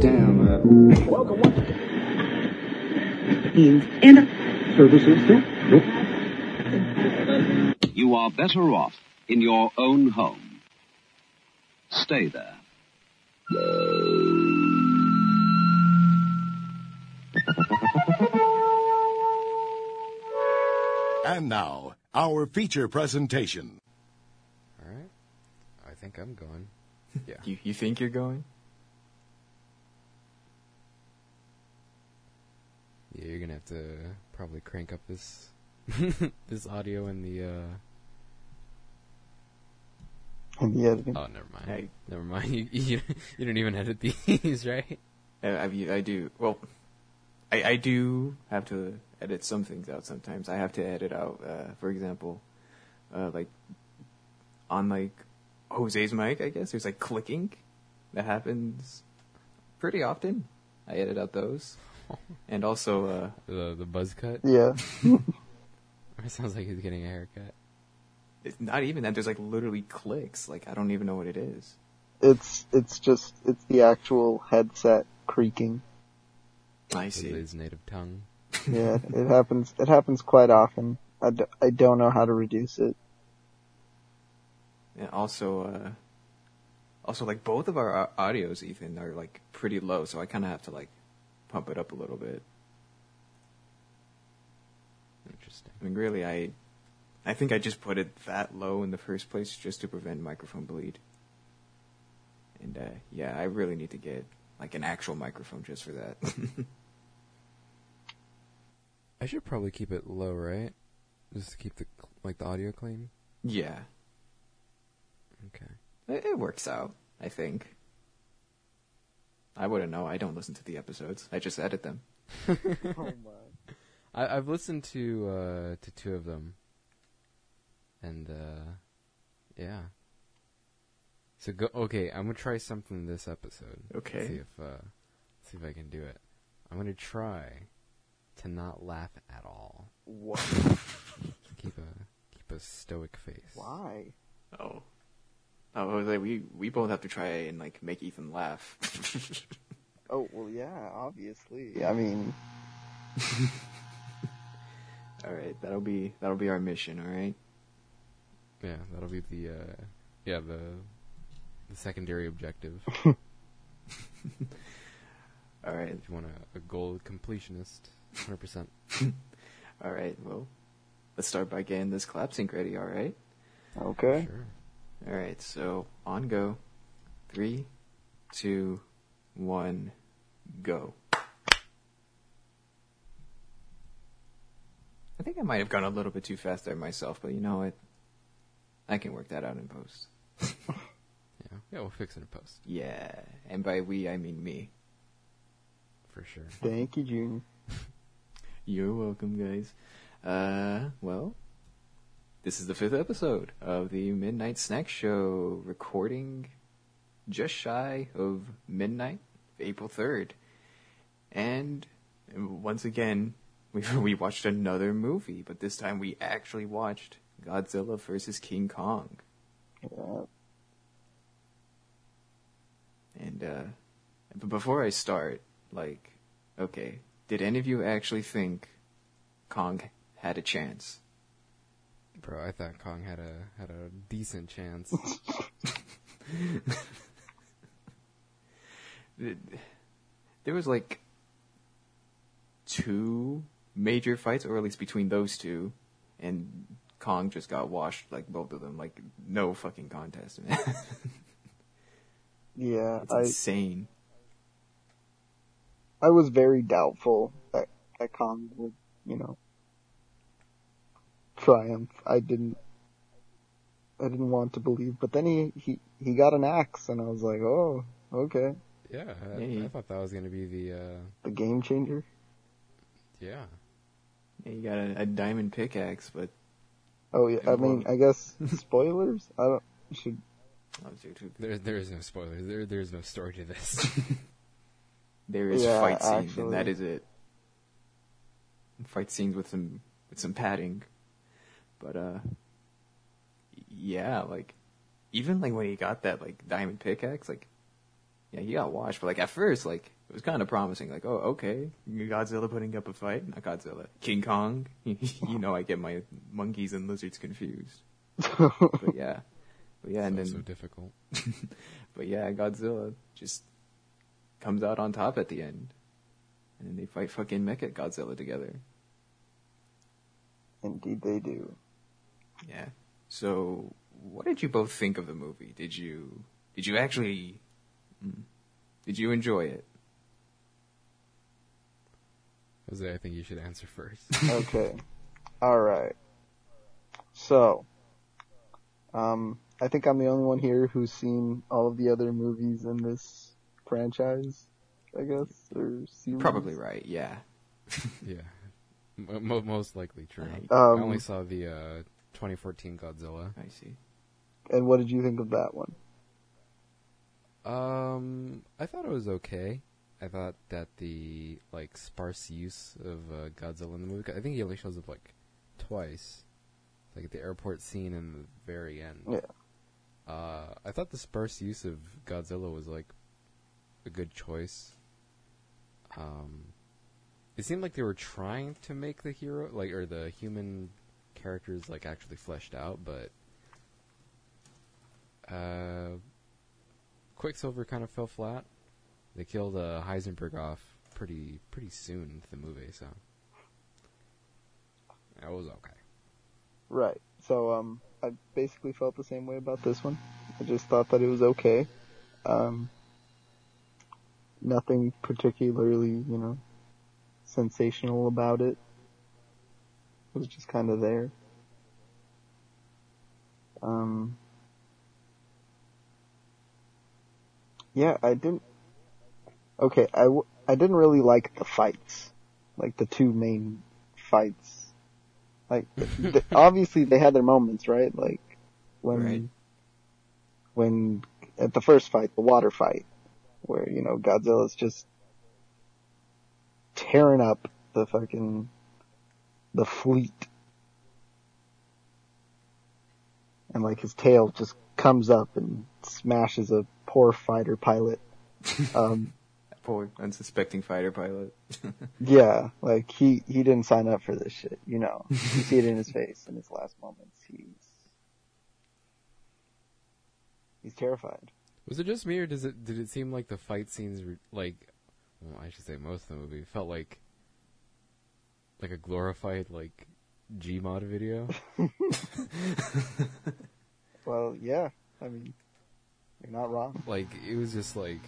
Damn. Uh, Welcome once means and services? Nope. You are better off in your own home. Stay there. And now, our feature presentation. All right. I think I'm going. Yeah. You you think you're going? Yeah, you're gonna have to probably crank up this this audio in the uh and the editing. oh never mind. Hey. Never mind. You, you you don't even edit these, right? I, I, I do. Well, I I do have to edit some things out sometimes. I have to edit out, uh, for example, uh, like on like Jose's mic. I guess there's like clicking that happens pretty often. I edit out those, and also uh, The the buzz cut. Yeah. It sounds like he's getting a haircut. it's not even that. There's like literally clicks. Like I don't even know what it is. It's it's just it's the actual headset creaking. I With see. his native tongue. Yeah, it happens. It happens quite often. I, d- I don't know how to reduce it. And also, uh, also like both of our audios even are like pretty low, so I kind of have to like pump it up a little bit. Interesting. I mean, really, I, I think I just put it that low in the first place just to prevent microphone bleed. And uh, yeah, I really need to get like an actual microphone just for that. I should probably keep it low, right? Just to keep the like the audio clean. yeah, Okay. it, it works out. I think. I wouldn't know. I don't listen to the episodes. I just edit them. Oh my. I, I've listened to uh, to two of them, and uh, yeah. So go. Okay, I'm gonna try something this episode. Okay. See if uh, see if I can do it. I'm gonna try to not laugh at all. What? Keep a keep a stoic face. Why? Oh. Oh, Jose, we we both have to try and like make Ethan laugh. Oh well, yeah, obviously. I mean, all right, that'll be that'll be our mission. All right. Yeah, that'll be the uh, yeah the the secondary objective. All right. if you want a, a goal completionist, hundred percent. All right. Well, let's start by getting this clap sync ready. All right. okay. Sure. All right. So on go. Three, two, one, go. I think I might have gone a little bit too fast there myself, but you know what? I can work that out in post. Yeah, yeah, we'll fix it in post Yeah, and by we I mean me. for sure. Thank you, Junior. You're welcome, guys. Uh, well, this is the fifth episode of the Midnight Snack Show, recording just shy of midnight, April 3rd. And once again, we, we watched another movie, but this time we actually watched Godzilla vs. King Kong. And, uh, but before I start, like, okay, did any of you actually think Kong had a chance? Bro, I thought Kong had a had a decent chance. there was like two major fights, or at least between those two, and Kong just got washed like both of them. Like no fucking contest, man. Yeah, it's I insane. I was very doubtful that that Kong would, you know, triumph. I didn't. I didn't want to believe, but then he he he got an axe, and I was like, oh, okay, yeah, I, Yeah, he- I thought that was gonna be the uh, the game changer. yeah. Yeah, you got a, a diamond pickaxe, but Oh yeah, I mean, I guess spoilers. I don't should. dude, dude, There there is no spoilers. There there is no story to this. there is Yeah, fight scenes, actually. and that is it. Fight scenes with some with some padding, but uh, yeah, like even like when he got that like diamond pickaxe, like yeah, he got washed. But like at first, like it was kind of promising. Like, oh, okay, Godzilla putting up a fight, not Godzilla, King Kong. you know, I get my monkeys and lizards confused. but yeah, but yeah, and so, then so difficult. but yeah, Godzilla just comes out on top at the end, and then they fight fucking Mecha Godzilla together. Indeed, they do. Yeah. So, what did you both think of the movie? Did you did you actually mm, did you enjoy it? Jose, I think you should answer first. Okay. All right. So, um, I think I'm the only one here who's seen all of the other movies in this franchise. I guess or series. Probably right. Yeah. yeah, M- most likely true. Right. I Um, only saw the uh, 2014 Godzilla. I see. And what did you think of that one? Um, I thought it was okay. I thought that the like sparse use of uh, Godzilla in the movie. I think he only shows up like twice, like at the airport scene and the very end. Yeah. Uh, I thought the sparse use of Godzilla was like a good choice. Um, it seemed like they were trying to make the hero like or the human characters like actually fleshed out, but uh, Quicksilver kind of fell flat. They killed uh, Heisenberg off pretty pretty soon into the movie, so that was okay. Right. So, um, I basically felt the same way about this one. I just thought that it was okay. Um, nothing particularly, you know, sensational about it. It was just kind of there. Um, yeah, I didn't. Okay, I, w- I didn't really like the fights, like the two main fights. Like, th- obviously they had their moments, right? Like when Right. when at the first fight, the water fight, where you know Godzilla's just tearing up the fucking the fleet, and like his tail just comes up and smashes a poor fighter pilot. Um, Poor unsuspecting fighter pilot. yeah, like he he didn't sign up for this shit. You know, you see it in his face in his last moments. He's he's terrified. Was it just me, or does it did it seem like the fight scenes, were, like, well, I should say most of the movie felt like like a glorified like Gmod video? Well, yeah, I mean, you're not wrong. like it was just like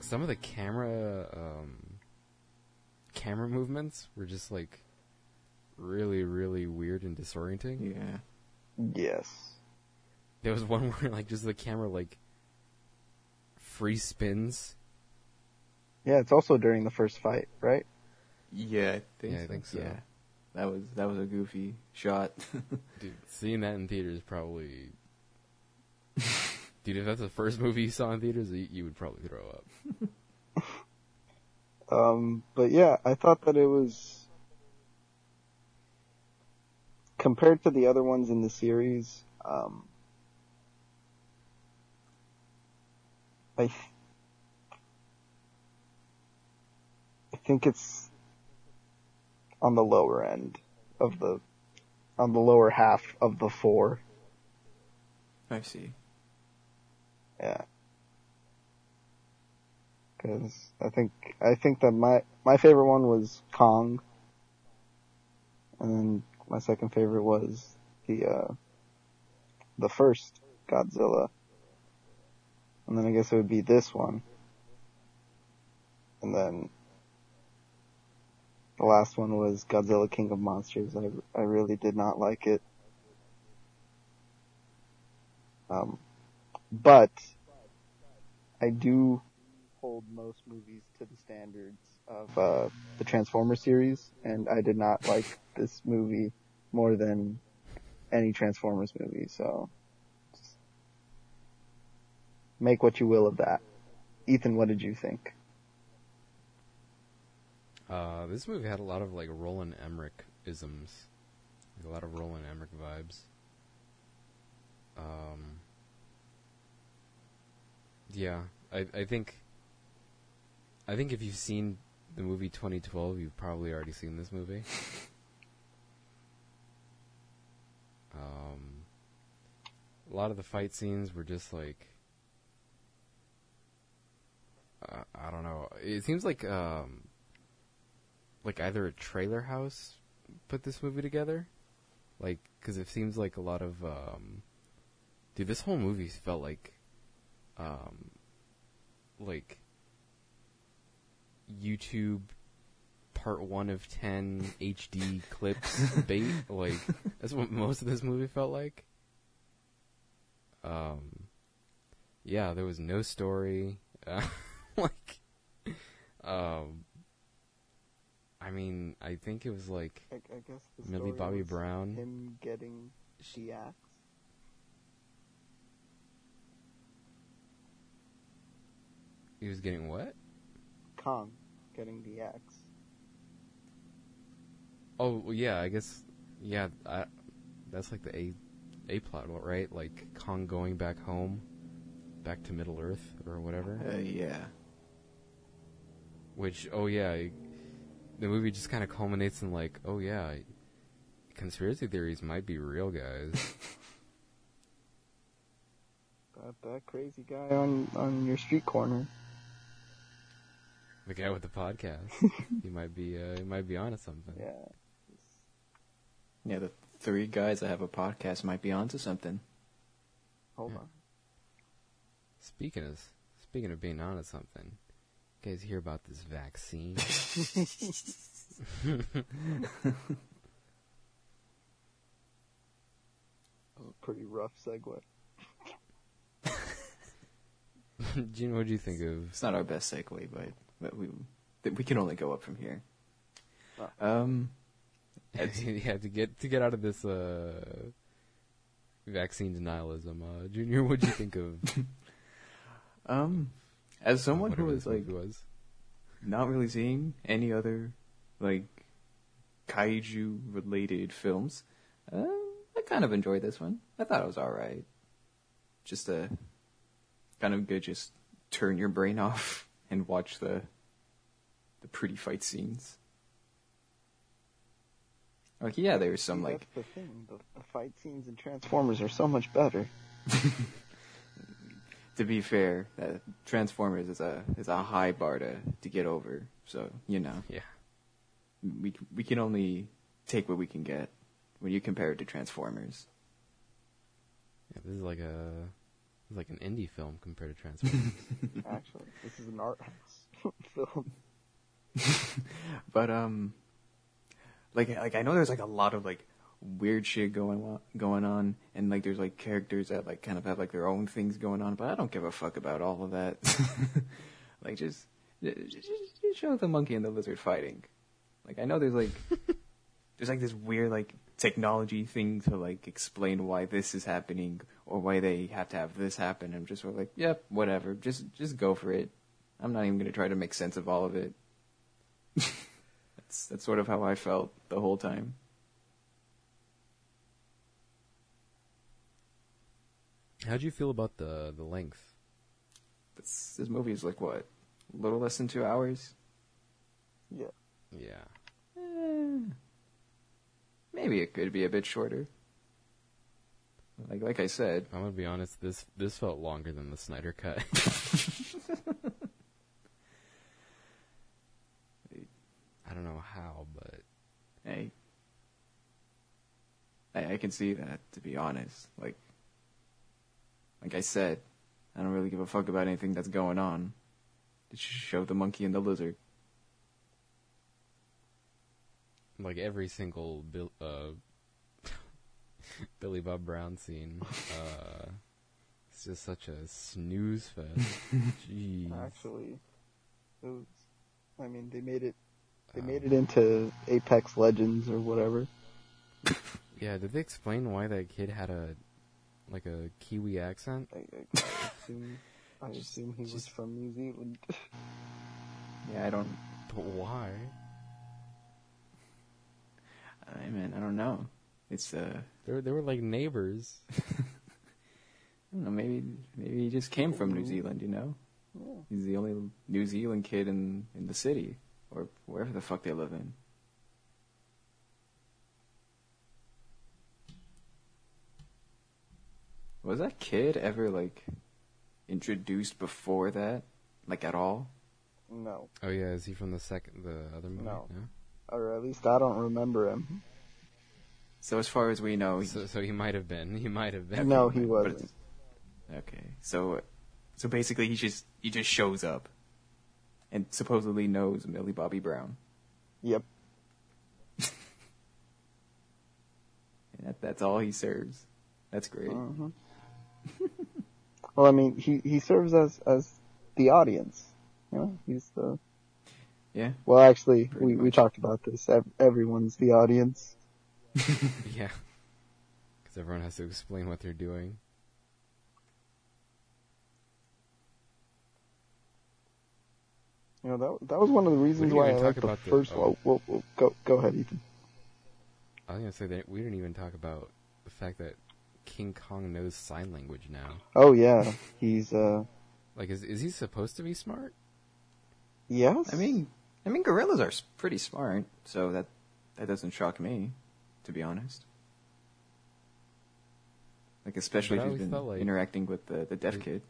some of the camera um, camera movements were just like really really weird and disorienting. yeah. Yes. There was one where like just the camera like free spins. Yeah, it's also during the first fight, right? Yeah, I think Yeah, I so. think so. Yeah. That was that was a goofy shot. Dude, seeing that in theaters probably. Dude, if that's the first movie you saw in theaters, you, you would probably throw up. Um, but yeah, I thought that it was compared to the other ones in the series. Um, I th- I think it's on the lower end of the on the lower half of the four. I see. Yeah. Cause I think, I think that my, my favorite one was Kong. And then my second favorite was the, uh, the first Godzilla. And then I guess it would be this one. And then the last one was Godzilla King of Monsters. I, I really did not like it. Um, but I do hold most movies to the standards of uh, the Transformers series, and I did not like this movie more than any Transformers movie. So make what you will of that. Ethan, what did you think? Uh, this movie had a lot of like Roland Emmerich isms, like, a lot of Roland Emmerich vibes. Um, yeah, I I think I think if you've seen the movie 2012, you've probably already seen this movie. um, a lot of the fight scenes were just like uh, I don't know. It seems like um like either a trailer house put this movie together, like because it seems like a lot of um dude. This whole movie felt like um like YouTube part one of ten HD clips bait. Like that's what most of this movie felt like. Um, yeah, there was no story. Uh, like, um, I mean, I think it was like I, I guess the Millie story Bobby was Brown. him getting she axe. he was getting what? Kong getting the axe. Oh well, yeah, I guess yeah. I, that's like the a a plot, right? Like Kong going back home, back to Middle Earth or whatever. Uh, yeah. Which oh yeah, the movie just kind of culminates in like oh yeah, conspiracy theories might be real, guys. That that crazy guy on on your street corner. the guy with the podcast, he might be uh, he might be onto something. Yeah. Yeah, the three guys that have a podcast might be onto something. Hold Yeah. on. Speaking of speaking of being onto something, you guys hear about this vaccine? That was a pretty rough segue. Gene, what do you think of? It's not our best segue, but, but we we can only go up from here. Oh. Um, yeah, to get to get out of this uh, vaccine denialism, uh, Junior, what do you think of um, as someone who was like was? not really seeing any other like kaiju related films, uh, I kind of enjoyed this one. I thought it was all right. Just a kind of good, just turn your brain off and watch the the pretty fight scenes. Like yeah, there's some like That's the thing. The, the fight scenes in Transformers are so much better. to be fair, that Transformers is a is a high bar to, to get over. So you know, Yeah, we we can only take what we can get when you compare it to Transformers. yeah this is like a this is like an indie film compared to Transformers. Actually, this is an art house film. But um, like like I know there's like a lot of like weird shit going on going on, and like there's like characters that like kind of have like their own things going on. But I don't give a fuck about all of that. like just, just just show the monkey and the lizard fighting. Like I know there's like there's like this weird like technology thing to like explain why this is happening or why they have to have this happen. I'm just sort of like, yep, whatever. Just just go for it. I'm not even gonna try to make sense of all of it. that's that's sort of how I felt the whole time. How'd you feel about the the length? This this movie is like what, a little less than two hours. Yeah. Yeah, Eh, maybe it could be a bit shorter. Like like I said, I'm gonna be honest. This this felt longer than the Snyder cut. I don't know how, but hey, I, I can see that. To be honest, like like I said, I don't really give a fuck about anything that's going on. Just show the monkey and the lizard. like every single Bill, uh, Billy Bob Brown scene, uh, it's just such a snooze fest. Jeez. Actually, it was. I mean, they made it. They made Um, it into Apex Legends or whatever. Yeah, did they explain why that kid had a like a Kiwi accent? I, I, I assume. I assume he was just- from New Zealand. Yeah, I don't. But why? I mean, I don't know. It's uh, They were, they were like neighbors. I don't know. Maybe maybe he just came from New Zealand. You know, He's the only New Zealand kid in in the city or wherever the fuck they live in. Was that kid ever like introduced before that, like at all? No, Oh yeah, is he from the second, the other movie? No. or at least I don't remember him. So as far as we know, he, So, so he might have been. He might have been. no, he wasn't. okay. So so basically, he just he just shows up and supposedly knows Millie Bobby Brown. Yep. And that, that's all he serves. That's great. hmm well, I mean, he he serves as as the audience. You know, he's the. Yeah. Well, actually, Pretty we we talked about this. Ev- Everyone's the audience. Yeah. Because everyone has to explain what they're doing. You know that that was one of the reasons why I even like the about the- first. oh. Well, well, well, go go ahead, Ethan. I was gonna say that we didn't even talk about the fact that King Kong knows sign language now. Oh yeah, he's uh Like, is is he supposed to be smart? yes. I mean, I mean, gorillas are pretty smart, so that that doesn't shock me, to be honest. Like especially But if he's always been like- interacting with the the deaf It- kid.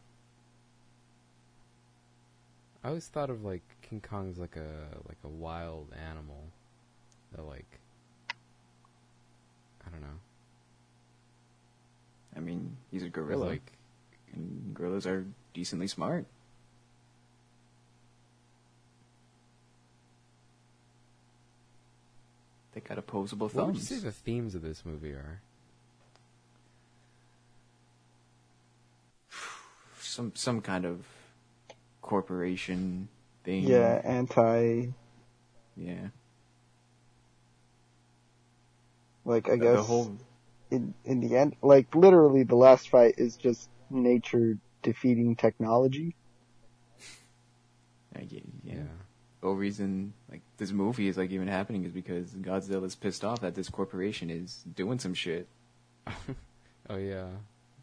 I always thought of like King Kong's like a like a wild animal that like I don't know. I mean, he's a gorilla, like and gorillas are decently smart. They got opposable thumbs. what would you thumbs. say the themes of this movie are? Some some kind of corporation thing. yeah, anti. yeah. Like I The- guess the whole in in the end, like literally, the last fight is just nature defeating technology. uh, yeah, yeah. Yeah. The whole reason like this movie is like even happening is because Godzilla's pissed off that this corporation is doing some shit. Oh yeah.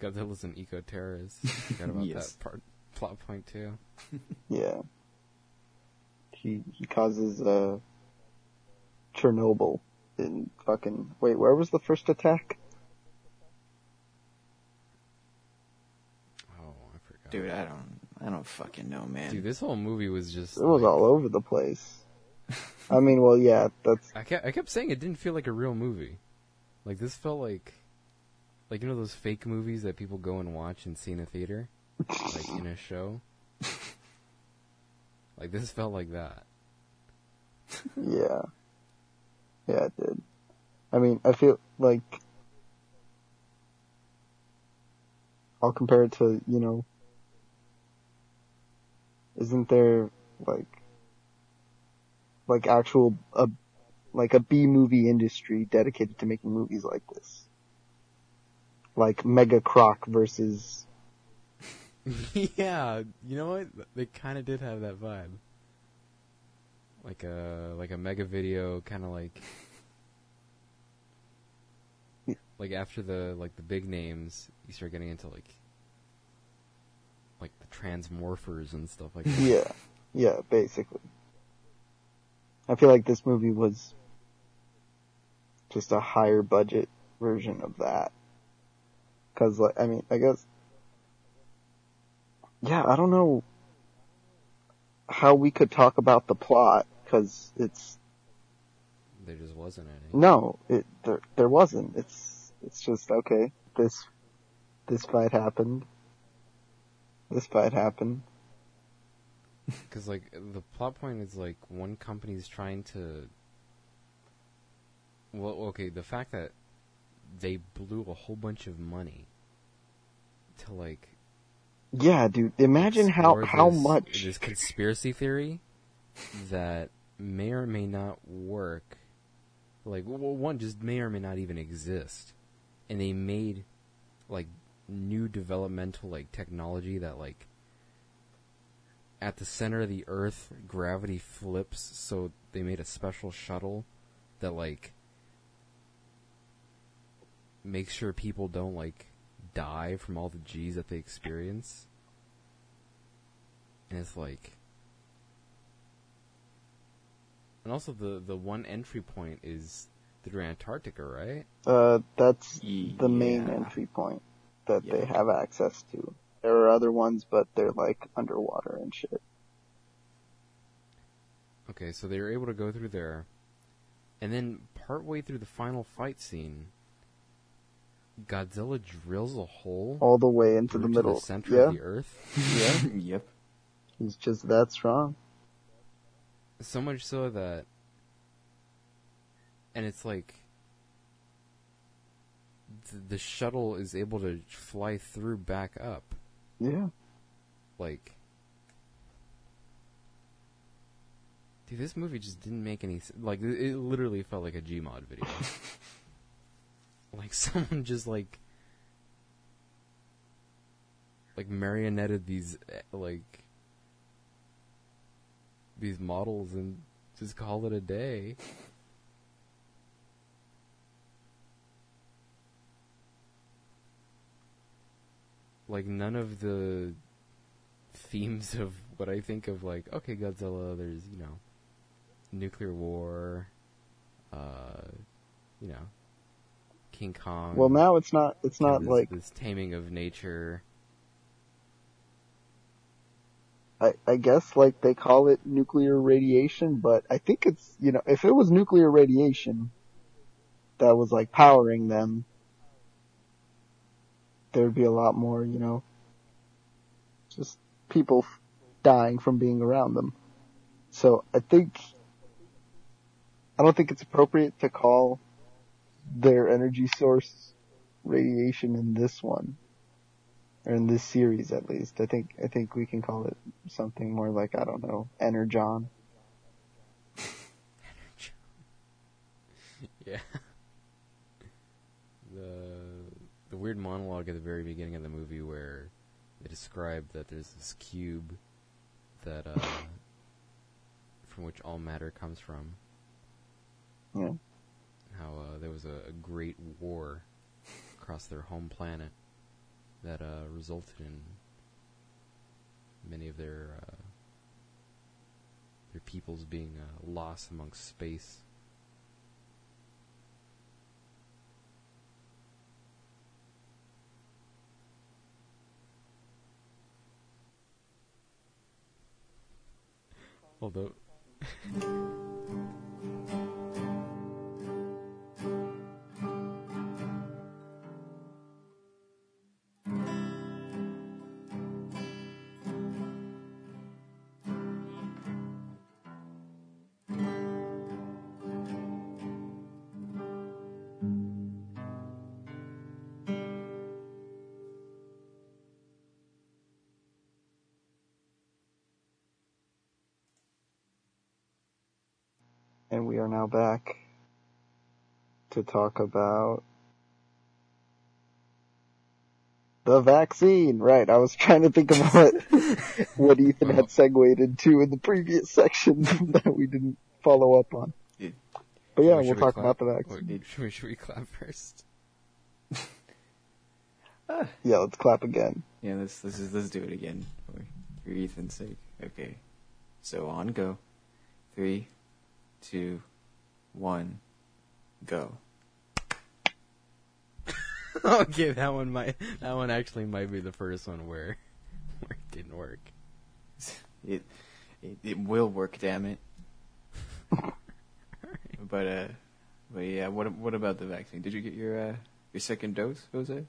Godzilla's an eco terrorist. Forgot about Yes. that part plot point too. Yeah. He he causes uh Chernobyl in fucking wait, where was the first attack? Oh, I forgot. Dude, I don't I don't fucking know, man. Dude, this whole movie was just It was like- all over the place. I mean, well, yeah, that's I kept, I kept saying it didn't feel like a real movie. Like this felt like, like you know those fake movies that people go and watch and see in a theater, like in a show. Like this felt like that. yeah. Yeah, it did. I mean, I feel like I'll compare it to, you know, isn't there like like actual a like a B movie industry dedicated to making movies like this? Like Mega Croc versus yeah, you know what? They kind of did have that vibe. Like a like a mega video, kind of like like after the like the big names, you start getting into like transmorphers and stuff like that. Yeah. Yeah, basically. I feel like this movie was just a higher budget version of that. Cause like, I mean, I guess, yeah, I don't know how we could talk about the plot, cause it's, There just wasn't any. no, it, there, there wasn't. It's, it's just, okay, this, this fight happened. This fight happen. Because like the plot point is like one company's trying to. Well, okay, the fact that they blew a whole bunch of money to like Yeah, dude, imagine how, how this- much. this conspiracy theory that may or may not work. Like, well, one just may or may not even exist, and they made like new developmental like technology that like at the center of the Earth, gravity flips, so they made a special shuttle that like makes sure people don't like die from all the G's that they experience. and it's like, and also the the one entry point is through Antarctica, right? Uh, that's the main entry point that they have access to. There are other ones, but they're like underwater and shit. Okay, so they were able to go through there, and then partway through the final fight scene, Godzilla drills a hole All the way into the middle. the center yeah, of the Earth. yeah. yep. He's just that strong. So much so that, and it's like th- the shuttle is able to fly through back up. Yeah. Like, dude, this movie just didn't make any sense. Like, it, it literally felt like a Gmod video. like someone just like like marionetted these eh, like these models and just call it a day. Like none of the themes of what I think of like okay Godzilla there's you know nuclear war uh you know King Kong Well, now it's not. It's not this, like this taming of nature I, I guess like they call it nuclear radiation, but I think it's you know if it was nuclear radiation that was like powering them, there'd be a lot more you know just people dying from being around them. So I think I don't think it's appropriate to call their energy source radiation in this one or in this series at least. I think I think we can call it something more like I don't know, energon. Yeah. The the weird monologue at the very beginning of the movie where they describe that there's this cube that uh from which all matter comes from. Yeah. How uh, there was a, a great war across their home planet that uh, resulted in many of their uh, their peoples being uh, lost amongst space. Although now back to talk about the vaccine. Right, I was trying to think of what what Ethan had uh-huh. segued into in the previous section that we didn't follow up on. Yeah. But yeah, we'll we talk clap? about the vaccine. Should we, should we clap first? Yeah, let's clap again. Yeah, let's let's let's do it again for, for Ethan's sake. Okay. So on go. Three, two, one, go. okay, that one might that one actually might be the first one where where it didn't work. It it, it will work, damn it. but uh, but yeah, what what about the vaccine? Did you get your uh your second dose, Jose?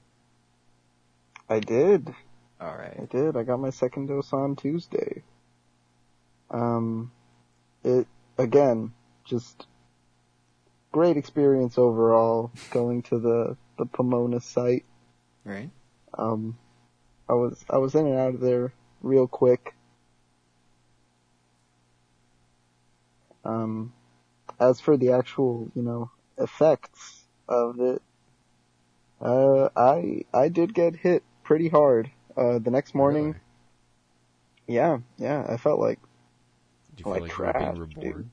I did. All right. I did. I got my second dose on Tuesday. Um, it again, just great experience overall. Going to the the Pomona site. Right. Um, I was I was in and out of there real quick. Um, as for the actual, you know, effects of it, uh, I I did get hit pretty hard. Uh, the next morning, Really? yeah, yeah, I felt like Did you feel Like like, you were being reborn?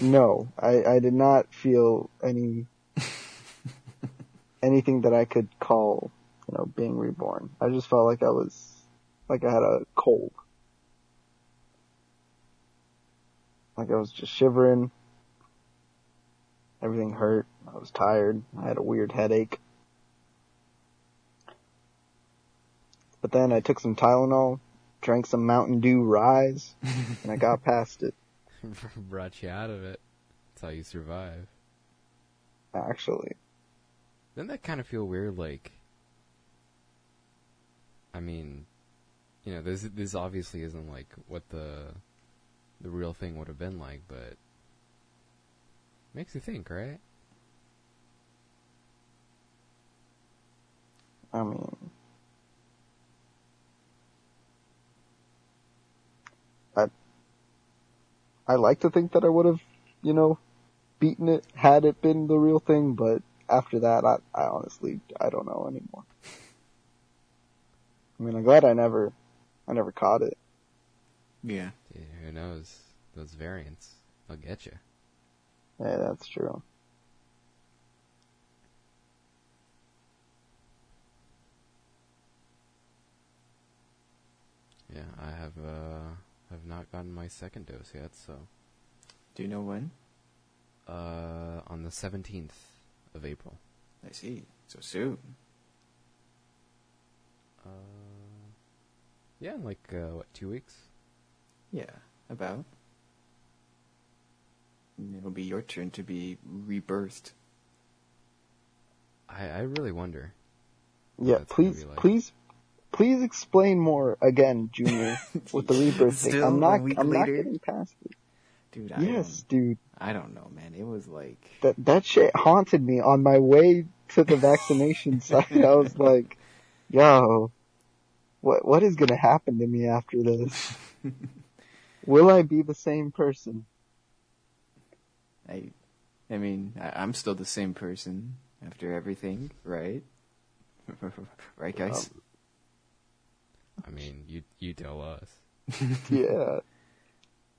No, I I did not feel any anything that I could call, you know, being reborn. I just felt like I was like I had a cold. Like I was just shivering. Everything hurt. I was tired. I had a weird headache. But then I took some Tylenol, drank some Mountain Dew Rise, and I got past it. Brought you out of it. That's how you survive. Actually, Doesn't that kind of feel weird? Like, I mean, you know, this this obviously isn't like what the the real thing would have been like, but makes you think, right? I mean, I like to think that I would have, you know, beaten it had it been the real thing, but after that, I, I honestly I don't know anymore. I mean, I'm glad I never I never caught it. Yeah. Dude, who knows? Those variants, they'll get you. Yeah, that's true. Yeah, I have uh have not gotten my second dose yet, so Do you know when? uh on the seventeenth of April. I see. So soon. Uh, yeah, in like uh, what two weeks? Yeah. About. And It'll be your turn to be rebirthed. I I really wonder. Yeah, please, like- please, please explain more again, Junior, with the rebirth thing. I'm not, I'm not getting past it. Dude, I Yes, dude, I don't know, man. It was like that that shit haunted me on my way to the vaccination site. I was like, yo, what what is gonna happen to me after this? Will I be the same person? I I mean, I, I'm still the same person after everything, right? right, guys? Um, I mean, you you tell us. Yeah,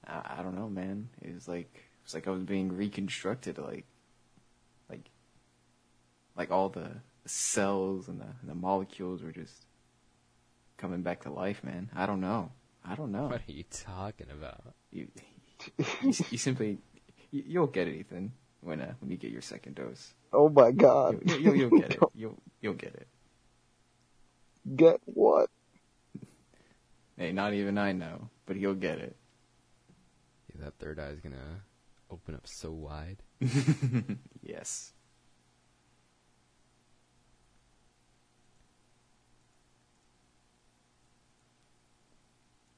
I, I don't know, man. It was like it was like I was being reconstructed, like like like all the cells and the, and the molecules were just coming back to life, man. I don't know. I don't know. What are you talking about? You, you, you simply you, you'll get it, Ethan, when uh, when you get your second dose. oh my god. You'll, you'll, you'll get it. You'll you'll get it. Get what? Hey, not even I know, but he'll get it. Yeah, that third eye is gonna open up so wide. Yes.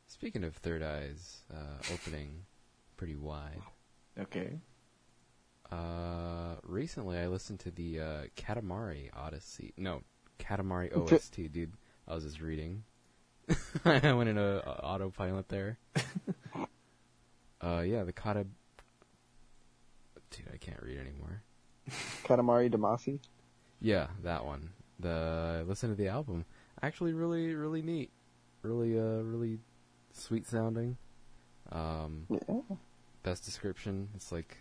Speaking of third eyes uh, opening pretty wide, Okay. uh, recently I listened to the uh, Katamari Odyssey. No, Katamari OST, dude. I was just reading. I went into uh, autopilot there. uh, yeah, the Kata. Dude, I can't read anymore. Katamari Damacy? Yeah, that one. The listen to the album. Actually, really, really neat. Really, uh, really sweet sounding. Um, Yeah. best description. It's like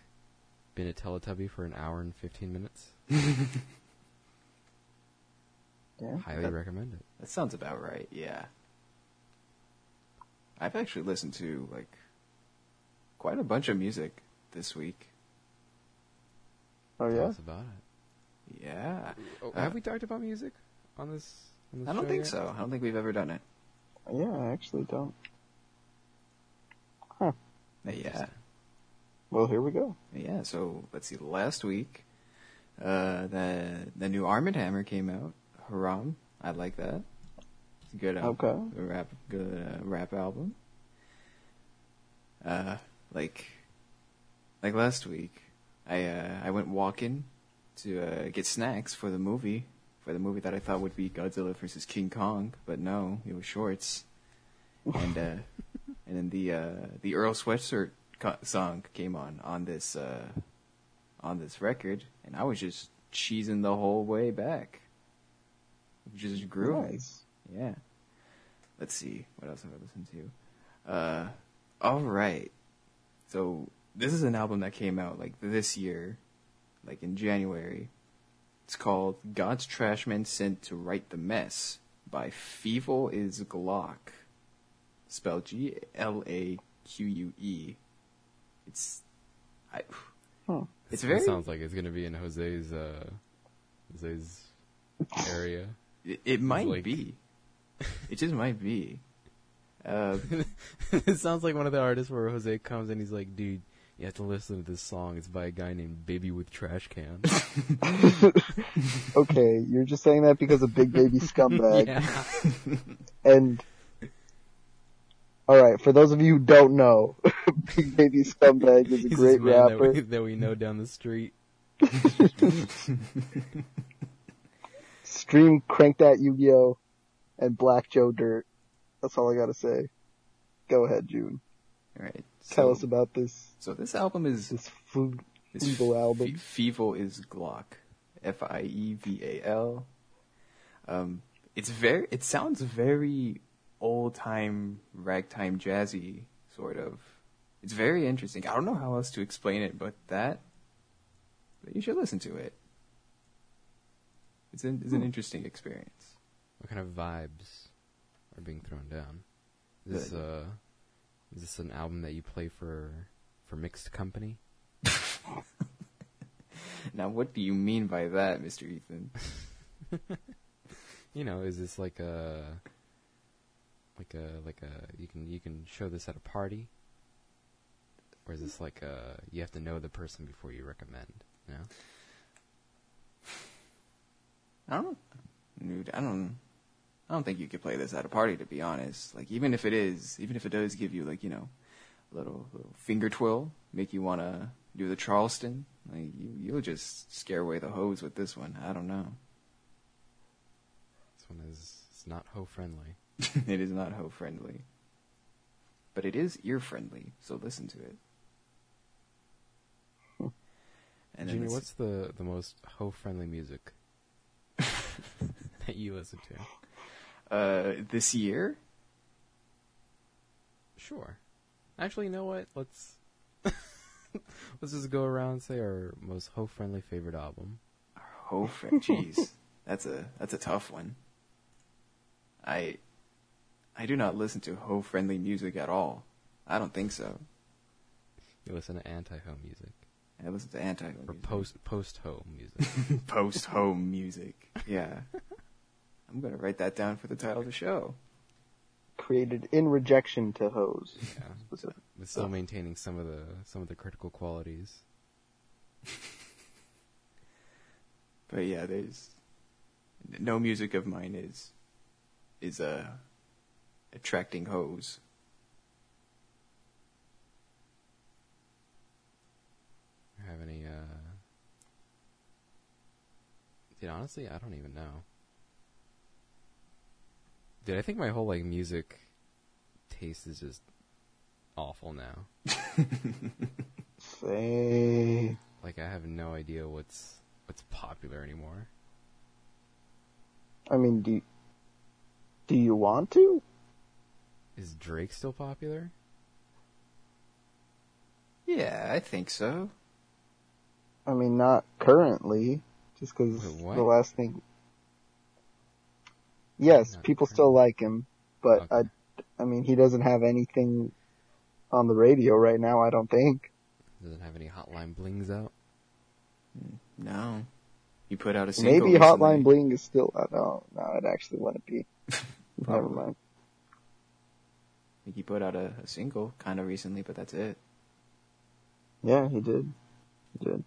been a Teletubby for an hour and fifteen minutes. Yeah. Highly That- recommend it. That sounds about right. Yeah. I've actually listened to like quite a bunch of music this week. Oh Tell yeah? us about it. Yeah. Oh, Uh, have we talked about music on this? On this I don't show think yet? so. I don't think we've ever done it. Yeah, I actually don't. Uh, Yeah. Well, here we go. Yeah, so let's see. Last week, uh, the the new Armand Hammer came out. Haram, I like that. It's good, uh, Okay. rap, good uh, rap album. Uh, like, like last week, I uh, I went walking to uh, get snacks for the movie, for the movie that I thought would be Godzilla versus King Kong, but no, it was shorts. And uh, and then the uh, the Earl Sweatshirt co- song came on on this uh, on this record, and I was just cheesing the whole way back, just grooving. Nice. Yeah. Let's see what else have I listened to. Uh, all right. So this is an album that came out like this year, like in January. It's called God's Trashmen Sent to Right the Mess by Fievel is Glauque. Spelled G L A Q U E. It's, I, Huh. it's It very. sounds like it's gonna be in Jose's uh, Jose's area. It, it might like- be. It just might be. Uh, it sounds like one of the artists where Jose comes and he's like, "Dude, you have to listen to this song. It's by a guy named Baby with Trash Can." Okay, you're just saying that because of Big Baby Scumbag. yeah. And all right, for those of you who don't know, Big Baby Scumbag is a He's great man that rapper. we, that we know down the street. Stream Crank That Yu-Gi-Oh! And Black Joe Dirt. That's all I gotta say. Go ahead, June. all right. Tell us about this So this album is this food this Fievel album. Fe- is Glauque. F I E V A L. Um, it's very. It sounds very old time ragtime jazzy sort of. It's very interesting. I don't know how else to explain it, but that. But you should listen to it. It's an, it's an interesting experience. What kind of vibes are being thrown down? Is this uh, is this an album that you play for for mixed company? Now, what do you mean by that, Mr. Ethan? You know, is this like a like a like a you can you can show this at a party, or is this like a you have to know the person before you recommend? You know? I don't Dude, I don't I don't think you could play this at a party to be honest. Like even if it is, even if it does give you like, you know, a little little finger twirl, make you wanna do the Charleston, like you you'll just scare away the hoes with this one. I don't know. This one is it's not ho friendly. it is not hoe friendly. But it is ear friendly, so listen to it. And Junior, what's the the most ho friendly music that you listen to? Uh this year? Sure. Actually, you know what? Let's let's just go around and say our most ho friendly favorite album. Our hoe friend jeez. that's a that's a tough one. I I do not listen to hoe friendly music at all. I don't think so. You listen to anti ho music I listen to anti or post post ho music. post home music. Yeah. I'm gonna write that down for the title of the show. created in rejection to hose. yeah, Specific. but still maintaining some of the some of the critical qualities. But yeah, there's no music of mine is is uh attracting hoes. Have any? uh Dude, honestly, I don't even know. Dude, I think my whole like music taste is just awful now. Say, Like I have no idea what's what's popular anymore. I mean, do you, do you want to? Is Drake still popular? Yeah, I think so. I mean, not currently, just because the last thing. Yes, Not people still like him, but Okay. I, I mean, he doesn't have anything on the radio right now. I don't think. Doesn't have any hotline blings out. No. He put out a single Maybe Hotline. Bling is still. Uh, no, no, it actually wouldn't be. Never mind. I think he put out a, a single kind of recently, but that's it. Yeah, he did. He did.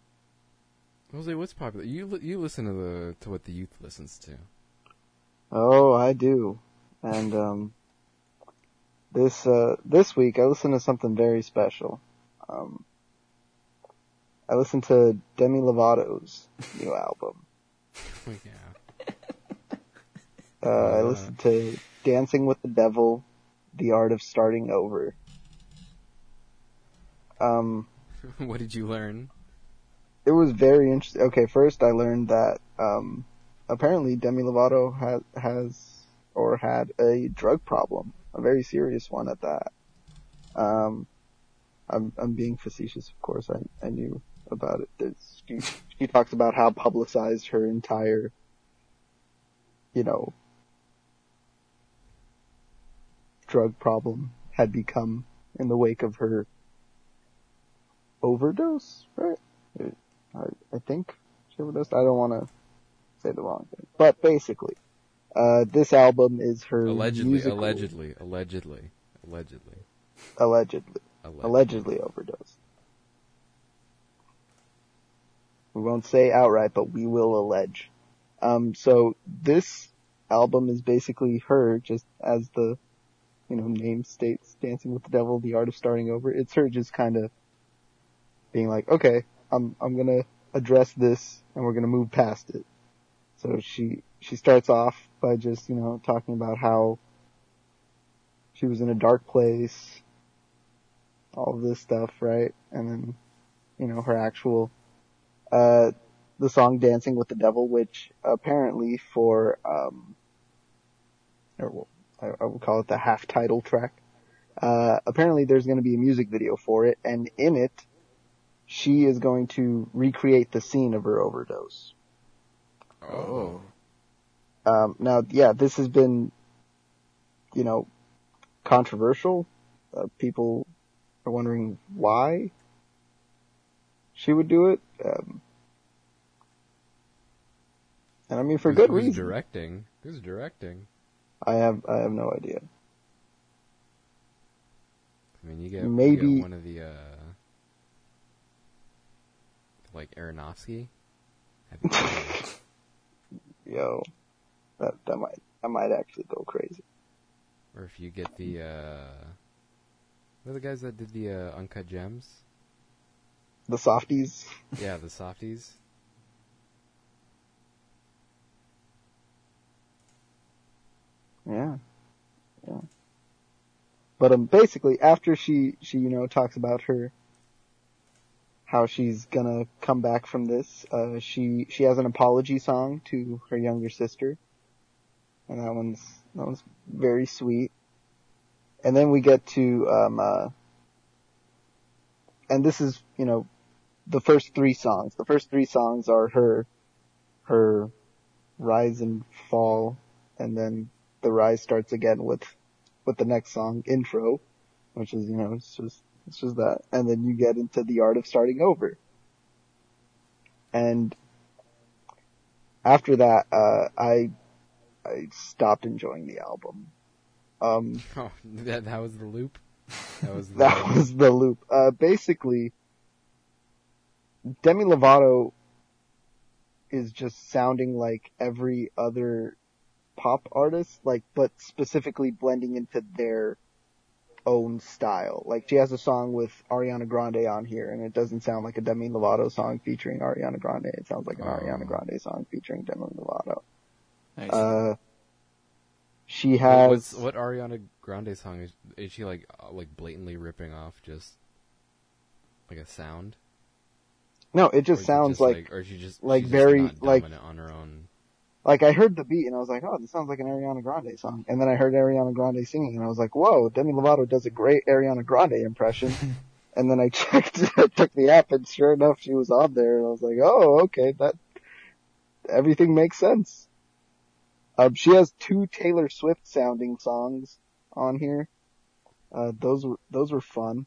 Jose, what's popular? You you listen to the to what the youth listens to. Oh, I do. And um this uh this week I listened to something very special. Um I listened to Demi Lovato's new album. yeah. Uh, I Uh. listened to Dancing with the Devil, The Art of Starting Over. Um what did you learn? it was very interesting. Okay, first I learned that um apparently Demi Lovato has has or had a drug problem, a very serious one at that. Um, I'm I'm being facetious, of course. I I knew about it. She she talks about how publicized her entire, you know, drug problem had become in the wake of her overdose, right? I, I think she overdosed. I don't want to say the wrong thing, but basically, uh, this album is her Allegedly, musical- allegedly, allegedly, allegedly, allegedly, allegedly. allegedly overdosed. We won't say outright, but we will allege. Um, so this album is basically her, just as the, you know, name states, Dancing with the Devil, the art of starting over. It's her just kind of being like, okay, I'm, I'm gonna address this and we're gonna move past it. So she, she starts off by just, you know, talking about how she was in a dark place, all of this stuff, right? And then, you know, her actual, uh, the song Dancing with the Devil, which apparently for, um, or I, I would call it the half title track. Uh, apparently there's going to be a music video for it, and in it, she is going to recreate the scene of her overdose. Oh. Um, now, yeah, this has been, you know, controversial. Uh, people are wondering why she would do it. Um, and I mean, for Who's- good who's reason. directing? Who's directing? I have, I have no idea. I mean, you get you Maybe- get one of the uh, like Aronofsky. That'd be cool. Yo, that, that might, that might actually go crazy. or if you get the uh, what are the guys that did the uh, uncut gems? The Safdies. Yeah, the Safdies. Yeah. Yeah. But um basically after she she you know talks about her how she's gonna come back from this, uh she she has an apology song to her younger sister. And that one's that one's very sweet. And then we get to um uh and this is, you know, the first three songs. The first three songs are her her rise and fall and then the rise starts again with with the next song intro which is you know it's just it's just that and then you get into the art of starting over. And after that uh i i stopped enjoying the album. Um Oh, that that was the loop. That was the that was the loop. Uh basically demi lovato is just sounding like every other pop artist, like, but specifically blending into their own style. Like, she has a song with Ariana Grande on here, and it doesn't sound like a Demi Lovato song featuring Ariana Grande. It sounds like an Oh. Ariana Grande song featuring Demi Lovato. Nice. Uh, she has, What's, what Ariana Grande song is? Is she like uh, like blatantly ripping off just like a sound? no, it Or just is it sounds just, like, or is she just like she's very- just like- on her own? Like I heard the beat and I was like, oh, this sounds like an Ariana Grande song. And then I heard Ariana Grande singing and I was like, whoa, Demi Lovato does a great Ariana Grande impression. and then I checked, I took the app and sure enough she was on there and I was like, oh, okay, that, everything makes sense. Um, she has two Taylor Swift sounding songs on here. Uh, those were, those were fun.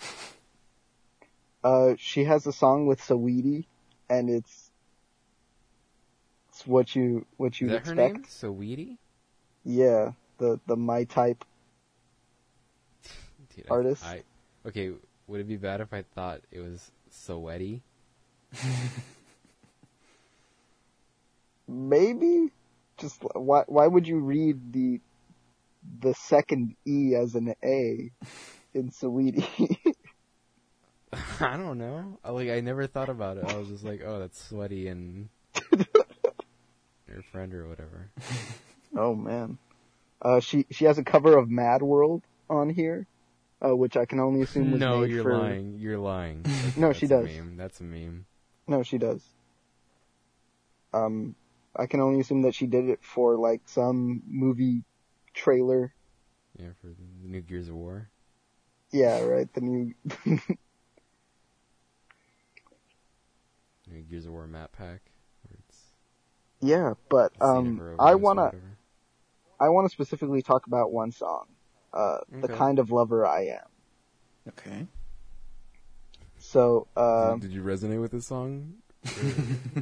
Uh, she has a song with Saweetie and it's, it's what you, what Is that expect. her name? Saweetie? Yeah, the the my type. Dude, Artist? I, okay, would it be bad if I thought it was Sweaty? Maybe, just why why would you read the the second e as an a in Saweetie? I don't know. Like I never thought about it. I was just like, oh, that's sweaty and your friend or whatever. oh man, uh, she she has a cover of Mad World on here, uh, which I can only assume was No, made you're for. lying. You're lying. No, she That's does. meme. That's a meme. No, she does. Um, I can only assume that she did it for like some movie trailer. Yeah, for the new Gears of War. Yeah, right. The new New Gears of War map pack. Where it's yeah, but a scene of um, I wanna. I want to specifically talk about one song, uh, "The Kind of Lover I Am." okay. So, uh, did, did you resonate with this song?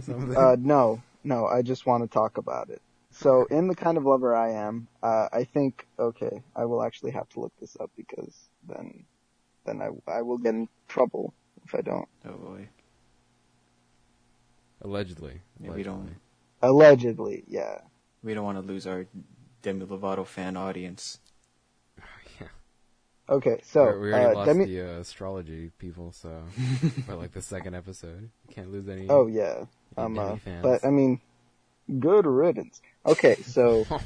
Uh, no, no, I just want to talk about it. So, in the kind of lover I am, uh, I think, okay, I will actually have to look this up because then, then I, I will get in trouble if I don't. Oh boy. allegedly. Yeah, we don't- allegedly. Allegedly, yeah. We don't want to lose our Demi Lovato fan audience. Yeah. Okay, so, we we already uh, lost Demi, the uh, astrology people, so by like the second episode, you can't lose any. oh yeah, any um, Demi uh, fans. but I mean, good riddance. Okay, so, Bro,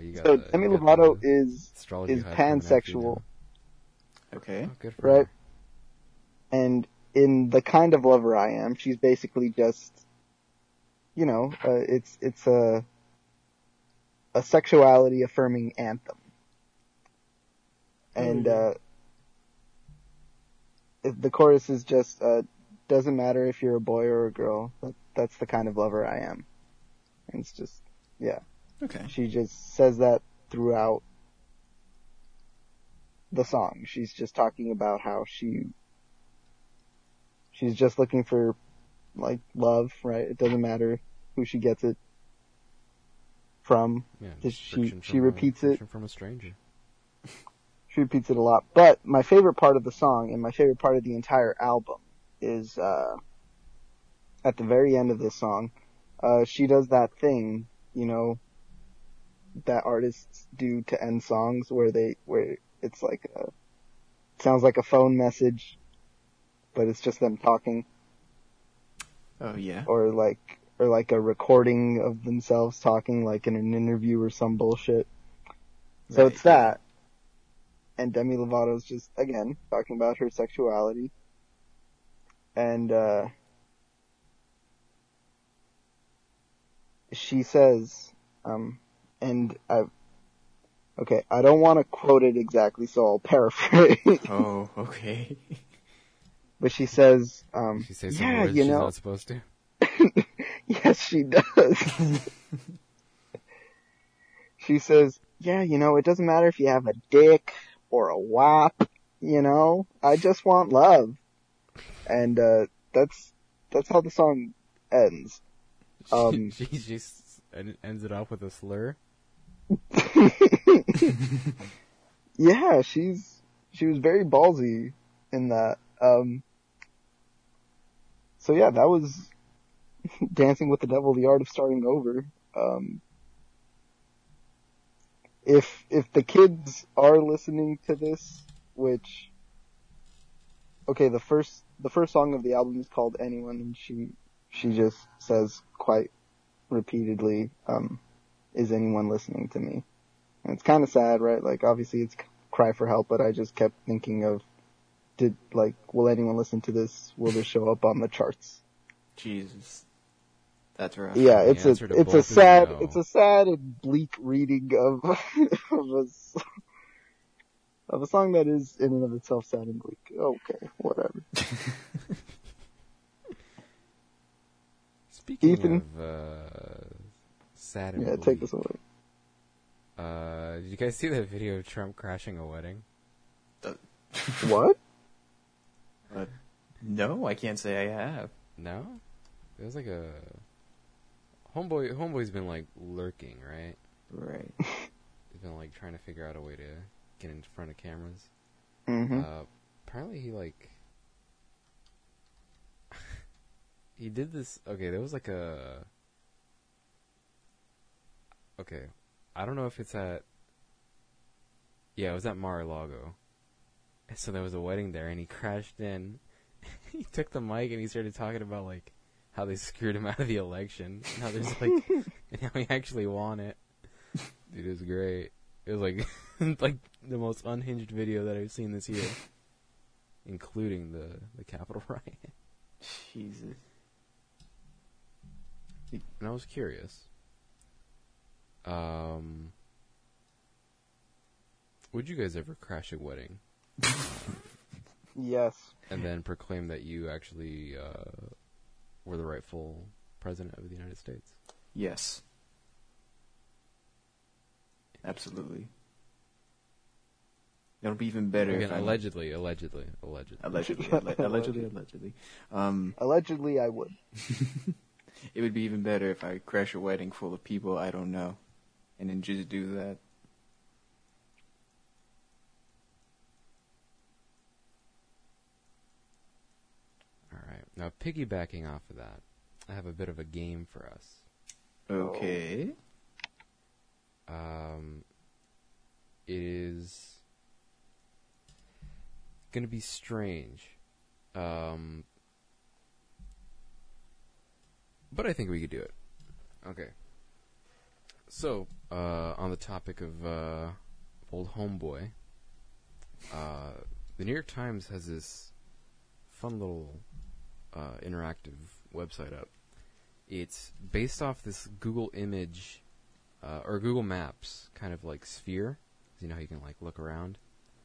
you got so the- Demi you got Lovato the is astrology is hype coming after you pansexual. now. Okay. Oh, good for right? her. And in the kind of lover I am, she's basically just, you know, uh, it's it's a a sexuality affirming anthem, and uh, the chorus is just uh, doesn't matter if you're a boy or a girl. That, that's the kind of lover I am. And it's just, yeah. Okay. She just says that throughout the song. She's just talking about how she she's just looking for like love, right? It doesn't matter who she gets it from. Yeah, she- friction she from a- repeats it. from a stranger. She repeats it a lot. But my favorite part of the song and my favorite part of the entire album is uh at the very end of this song, uh she does that thing, you know, that artists do to end songs where they where it's like a sounds like a phone message but it's just them talking Oh yeah. or like or like a recording of themselves talking like in an interview or some bullshit. So Right, it's that. And Demi Lovato's just again talking about her sexuality. And uh she says um and I Okay, I don't want to quote it exactly so I'll paraphrase. Oh, okay. but she says um She says yeah, words you she's know not supposed to. Yes, she does. she says, yeah, you know, it doesn't matter if you have a dick or a wop, you know, I just want love. And, uh, that's, that's how the song ends. Um, she, she just en- ends it off with a slur. yeah, she's, she was very ballsy in that. Um, so yeah, that was Dancing with the Devil, the art of starting over. Um, if, if the kids are listening to this, which, okay, the first, the first song of the album is called Anyone, and she, she just says quite repeatedly, um, is anyone listening to me? And it's kind of sad, right? Like, obviously it's cry for help, but I just kept thinking of, did, like, will anyone listen to this? Will this show up on the charts? Jesus. That's rough. Yeah, it's a, it's a sad, no. it's a sad and bleak reading of, of a, s- of a song that is in and of itself sad and bleak. Okay, whatever. Speaking Ethan? of uh, sad and Yeah, bleak, take this away. Uh, did you guys see that video of Trump crashing a wedding? What? Uh, no, I can't say I have. No, it was like a homeboy. Homeboy's been like lurking, right? Right. He's been like trying to figure out a way to get in front of cameras. hmm Uh, apparently he like he did this. Okay, there was like a. Okay, I don't know if it's at. Yeah, it was at Mar-a-Lago. So there was a wedding there, and he crashed in. he took the mic and he started talking about like how they screwed him out of the election, and how there's like, and how he actually won it. Dude, it was great. It was like like the most unhinged video that I've seen this year, including the the Capitol riot. Jesus. And I was curious. Um, would you guys ever crash a wedding Yes. and then proclaim that you actually uh, were the rightful president of the United States? Yes. Absolutely. It'll be even better Again, if I allegedly, allegedly, allegedly. allegedly, allegedly, allegedly. Um, Allegedly, I would. it would be even better if I crash a wedding full of people I don't know, and then just do that. All right. Now, piggybacking off of that, I have a bit of a game for us. Okay. Um, it is going to be strange. Um, but I think we could do it. Okay. So, uh, on the topic of uh, old homeboy, uh, the New York Times has this fun little uh, interactive website up. It's based off this Google image uh, or Google Maps kind of like sphere. You know how you can like look around.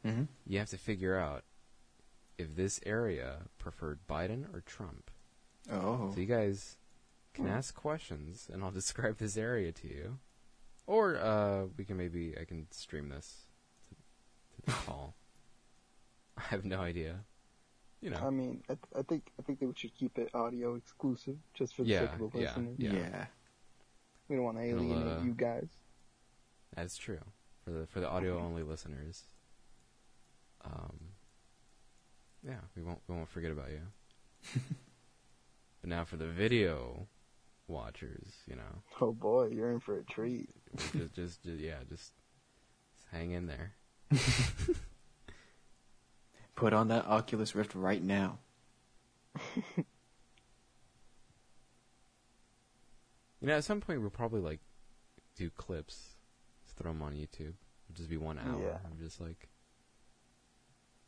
Mm-hmm. You have to figure out if this area preferred Biden or Trump. Oh. So you guys can ask questions, and I'll describe this area to you. Or uh, we can maybe I can stream this to, to the call. I have no idea. You know. I mean, I, th- I think I think that we should keep it audio exclusive, just for the Yeah, sake of the yeah, listeners. yeah. yeah. We don't want to It'll, alienate uh, you guys. That's true for the for the audio only listeners. Um, yeah, we won't we won't forget about you. but now for the video watchers, you know, Oh boy, you're in for a treat. just, just just yeah, just, just hang in there. Put on that Oculus Rift right now. You know, at some point we'll probably like do clips, just throw them on YouTube. It'll just be one hour. Yeah. I'm just like,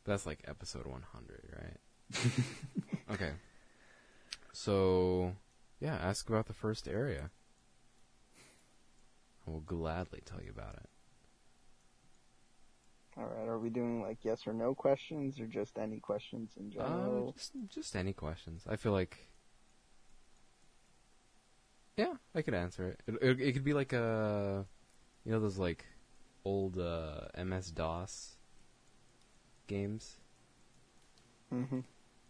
that's like episode 100, right? okay. So, yeah, ask about the first area. I will gladly tell you about it. All right, are we doing like yes or no questions, or just any questions in Uh, general? just, just any questions. I feel like, yeah, I could answer it. It, it, it could be like a, you know, those like old uh, MS DOS games, mm-hmm.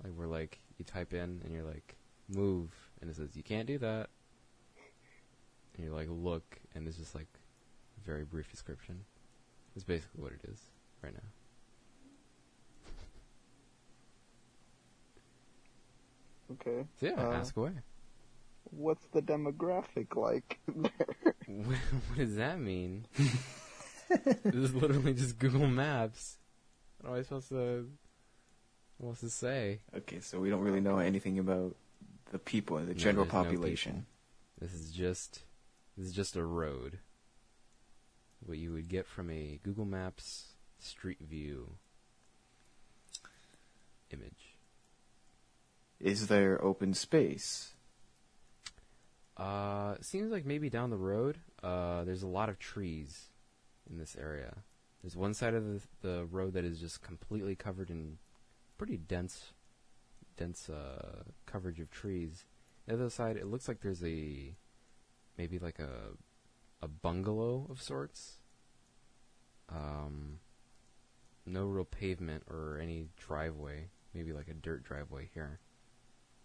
like where like you type in and you're like move, and it says you can't do that, and you like look, and it's just like a very brief description. That's basically what it is right now. Okay. So yeah, Uh, ask away. What's the demographic like there? what, what does that mean? this is literally just Google Maps. What am I supposed to? What else to say? Okay, so we don't really know anything about the people, and the general there's no population. This is just this is just a road. What you would get from a Google Maps Street View image. Is there open space? Uh, it seems like maybe down the road, uh, there's a lot of trees in this area. There's one side of the, the road that is just completely covered in pretty dense, dense uh, coverage of trees. The other side, it looks like there's a maybe like a a bungalow of sorts. Um, no real pavement or any driveway. Maybe like a dirt driveway here.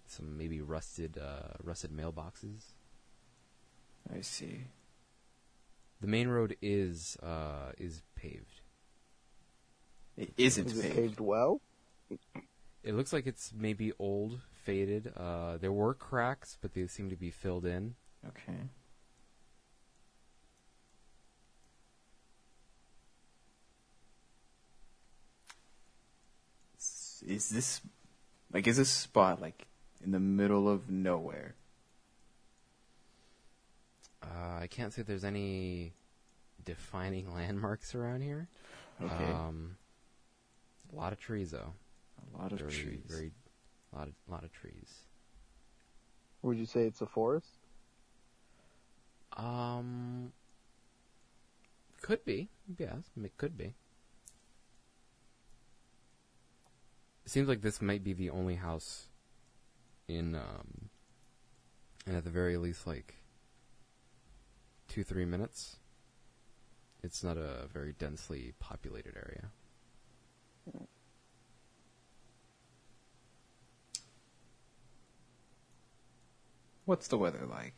Some maybe rusted uh, rusted mailboxes. I see. The main road is uh, is paved. It isn't Is it paved. paved well? It looks like it's maybe old, faded. Uh, there were cracks, but they seem to be filled in. Okay. Is this like is this spot like in the middle of nowhere? Uh, I can't say there's any defining landmarks around here. Okay. Um, a lot of trees, though. a lot of very, trees. Very, lot of lot of trees. Would you say it's a forest? Um, could be. Yes, it could be. It seems like this might be the only house in, um, and at the very least, like two, three minutes. It's not a very densely populated area. What's the weather like?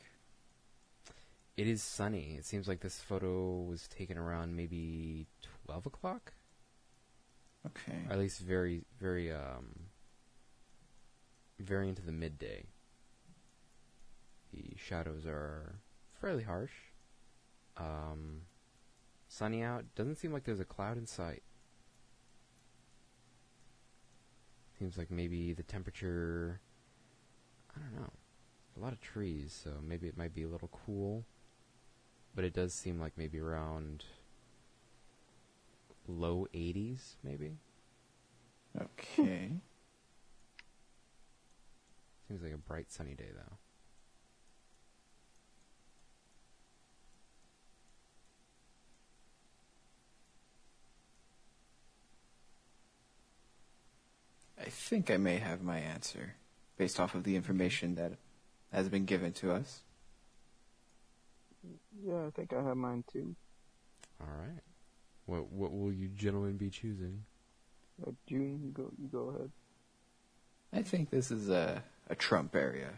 It is sunny. It seems like this photo was taken around maybe twelve o'clock, Okay. or at least very, very, um, very into the midday. The shadows are fairly harsh. Um, sunny out. Doesn't seem like there's a cloud in sight. Seems like maybe the temperature. I don't know. A lot of trees, so maybe it might be a little cool. But it does seem like maybe around low 80s, maybe. Okay. Seems like a bright sunny day, though. I think I may have my answer based off of the information that has been given to us. Yeah, I think I have mine too. All right. What what will you gentlemen be choosing? Uh, June, you go, you go ahead. I think this is a, a Trump area.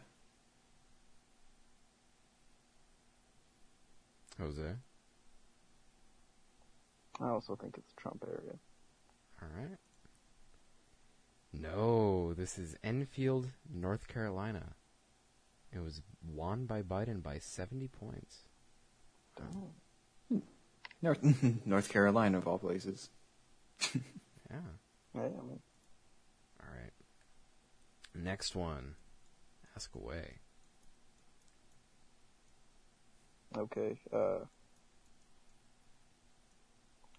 Jose. I also think it's a Trump area. All right. No, this is Enfield, North Carolina. It was won by Biden by 70 points. North, North Carolina, of all places. Yeah. Yeah, I mean, All right. Next one. Ask away. okay. Uh,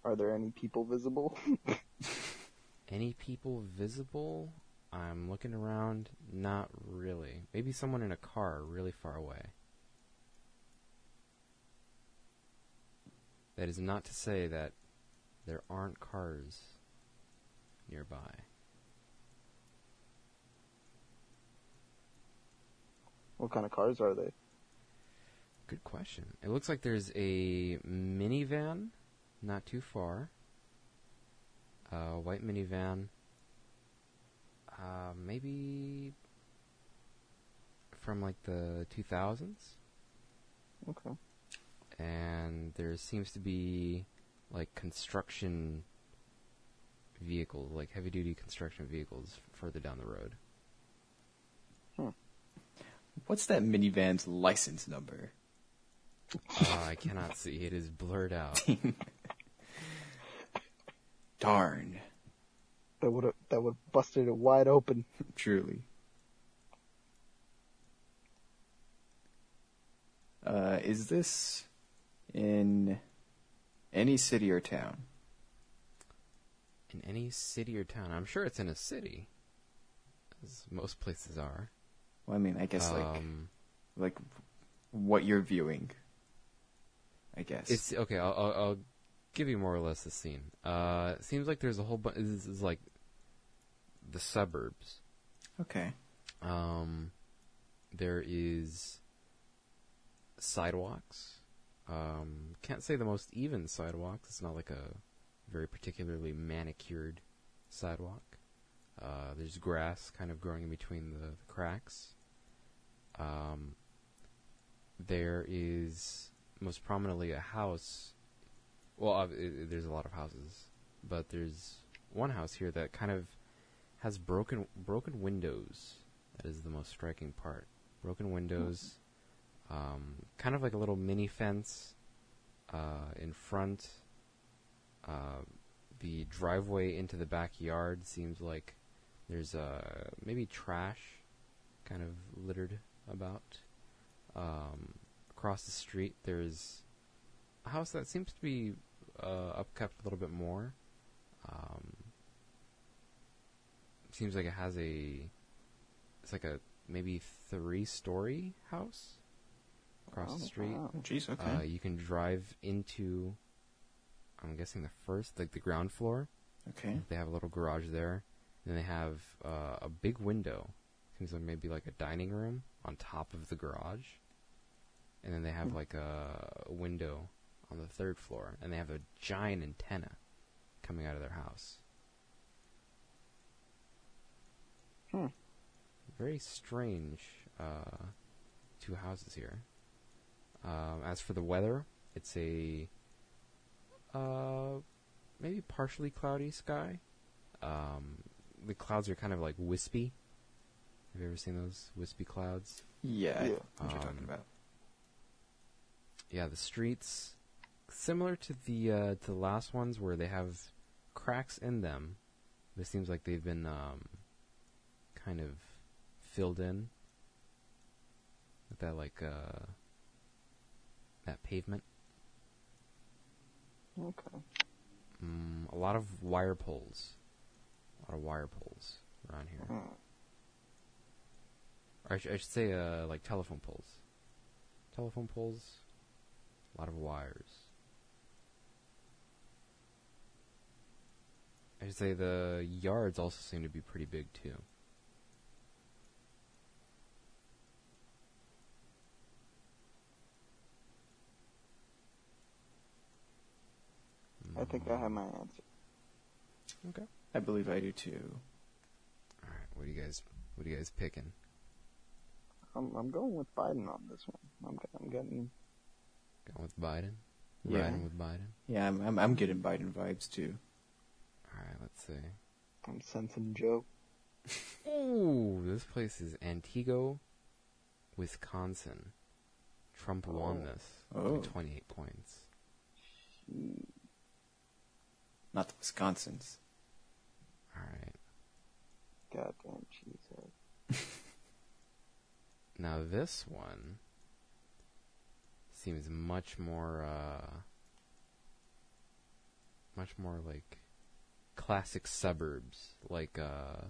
are there any people visible? Any people visible? I'm looking around. Not really. Maybe someone in a car really far away. That is not to say that there aren't cars nearby. what kind of cars are they? Good question. It looks like there's a minivan not too far. A white minivan. Uh, maybe from like the 2000s. Okay. And there seems to be like construction vehicles, like heavy duty construction vehicles further down the road. What's that minivan's license number? Uh, I cannot see; it is blurred out. Darn. That would have that would have busted it wide open. Truly. Uh, is this in any city or town? In any city or town, I'm sure it's in a city, as most places are. Well, I mean, I guess like Um, like what you're viewing. I guess It's okay. I'll, I'll, I'll give you more or less the scene. Uh, it seems like there's a whole bunch. This is like the suburbs. okay. Um, there is sidewalks. Um, can't say the most even sidewalks. It's not like a very particularly manicured sidewalk. Uh, there's grass kind of growing in between the, the cracks. Um, there is most prominently a house. Well, uh, i i- there's a lot of houses, but there's one house here that kind of has broken broken windows. That is the most striking part. Broken windows, um, kind of like a little mini fence uh, in front. Uh, the driveway into the backyard seems like there's uh, maybe trash kind of littered about. Um, across the street, there's a house that seems to be uh, upkept a little bit more. Um, seems like it has a it's like a maybe three story house across oh, the street. Wow. Jeez, uh, okay. Uh, you can drive into, I'm guessing the first, like the ground floor. Okay. They have a little garage there, and they have uh, a big window. Seems like maybe like a dining room on top of the garage, and then they have hmm. like a, a window on the third floor, and they have a giant antenna coming out of their house. Hmm. Very strange. Uh, two houses here. Um, as for the weather, it's a uh, maybe partially cloudy sky. Um, the clouds are kind of like wispy. Have you ever seen those wispy clouds? Yeah, Yeah. know what you're Um, talking about. Yeah, the streets similar to the uh, to the last ones where they have cracks in them. This seems like they've been um, kind of filled in with that like uh, that pavement. Okay. Mm, a lot of wire poles. A lot of wire poles around here. Hmm. Or I, sh- I should say, uh, like telephone poles. Telephone poles. A lot of wires. I should say the yards also seem to be pretty big too. I think I have my answer. Okay. I believe I do too. All right. What are you guys? What are you guys picking? I'm I'm going with Biden on this one. I'm I'm getting Going with Biden. Yeah. Riding with Biden. Yeah, I'm I'm, I'm getting Biden vibes too. All right. Let's see. I'm sensing Joe. Ooh, this place is Antigo, Wisconsin. Trump won Oh. this Oh. by 28 points. Not the Wisconsins. All right. Goddamn cheesehead. Now this one seems much more, uh, much more like classic suburbs. Like, uh,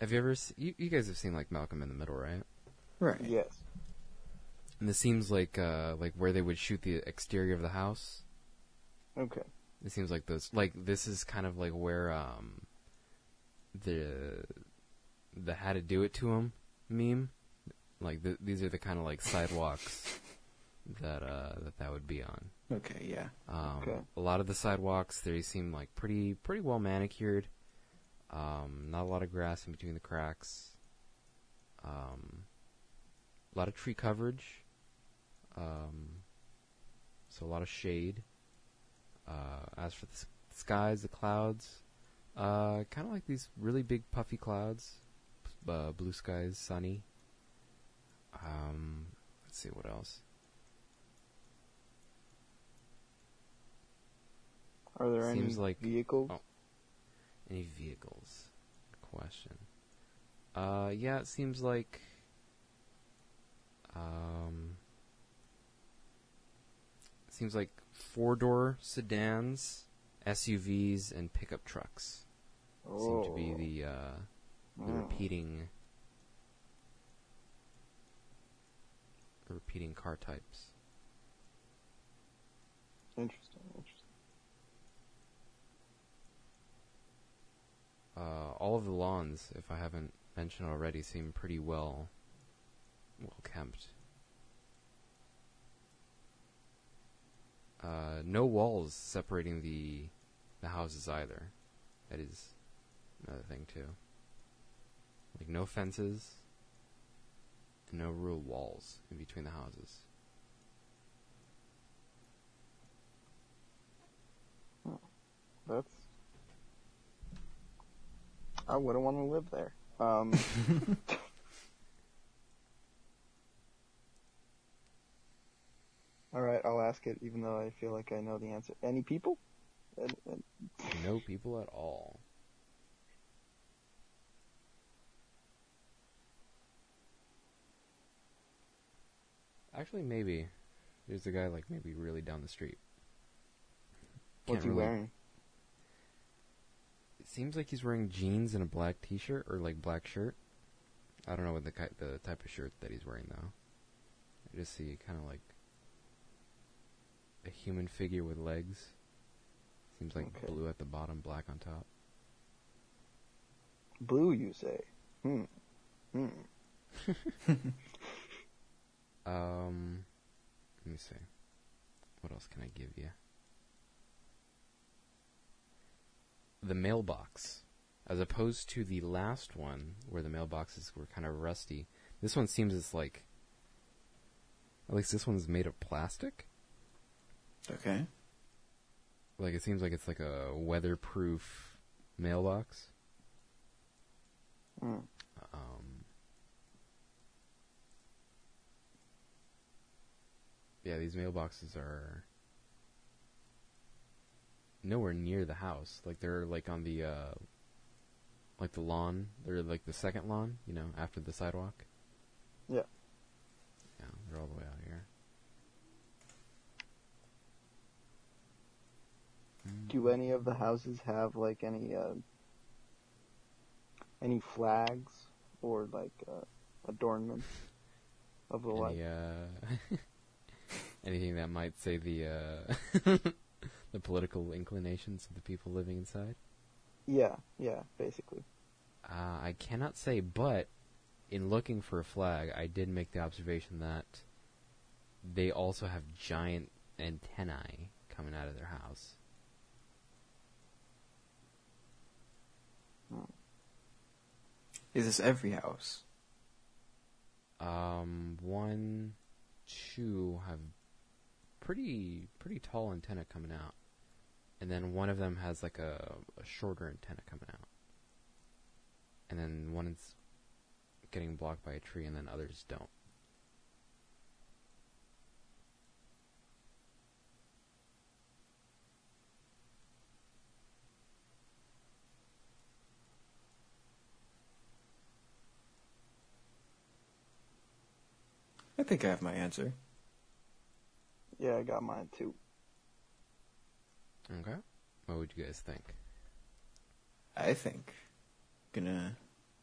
have you ever? Se- you, you guys have seen like Malcolm in the Middle, right? Right. Yes. And this seems like, uh, like where they would shoot the exterior of the house. Okay. It seems like those like this is kind of like where um the the how to do it to him meme like th- these are the kind of like sidewalks that uh that that would be on. Okay, yeah. Um Okay. a lot of the sidewalks they seem like pretty pretty well manicured. Um not a lot of grass in between the cracks. Um a lot of tree coverage. Um so a lot of shade. Uh, as for the skies, the clouds, uh, kind of like these really big puffy clouds. Uh, blue skies, sunny. Um, let's see what else. Are there Seems any like- vehicles? oh. Any vehicles? Question. Uh, yeah, it seems like. Um, it seems like four door sedans, SUVs, and pickup trucks seem to be Oh. the uh, the Mm. repeating the repeating car types. Interesting. Interesting. Uh, all of the lawns, if I haven't mentioned already, seem pretty well well kept. Uh, no walls separating the the houses either. That is another thing too. Like no fences, and no real walls in between the houses. That's. I wouldn't want to live there. Um, all right, I'll ask it, even though I feel like I know the answer. Any people? No people at all. Actually, maybe. There's a guy like maybe really down the street. what's he really- wearing? It seems like he's wearing jeans and a black T-shirt or like black shirt. I don't know what the ki- the type of shirt that he's wearing though. I just see kind of like a human figure with legs. Seems like Okay. blue at the bottom, black on top. Blue, you say? Hmm. Hmm. Um, let me see. What else can I give you? The mailbox as opposed to the last one where the mailboxes were kind of rusty. This one seems it's like, at least this one's made of plastic. Okay. Like it seems like it's like a weatherproof mailbox. Hmm. Um, yeah, these mailboxes are nowhere near the house. Like they're like on the uh, like the lawn. They're like the second lawn, you know, after the sidewalk. Yeah. Yeah, they're all the way out here. Do any of the houses have like any uh, any flags or like uh, adornments of the like? Any, uh, anything that might say the uh, the political inclinations of the people living inside? Yeah, yeah, basically. Uh, I cannot say, but in looking for a flag, I did make the observation that they also have giant antennae coming out of their house. Is this every house? Um, one, two have pretty pretty tall antenna coming out, and then one of them has like a, a shorter antenna coming out, and then one is getting blocked by a tree, and then others don't. I think I have my answer. Yeah, I got mine too. Okay, what would you guys think? I think gonna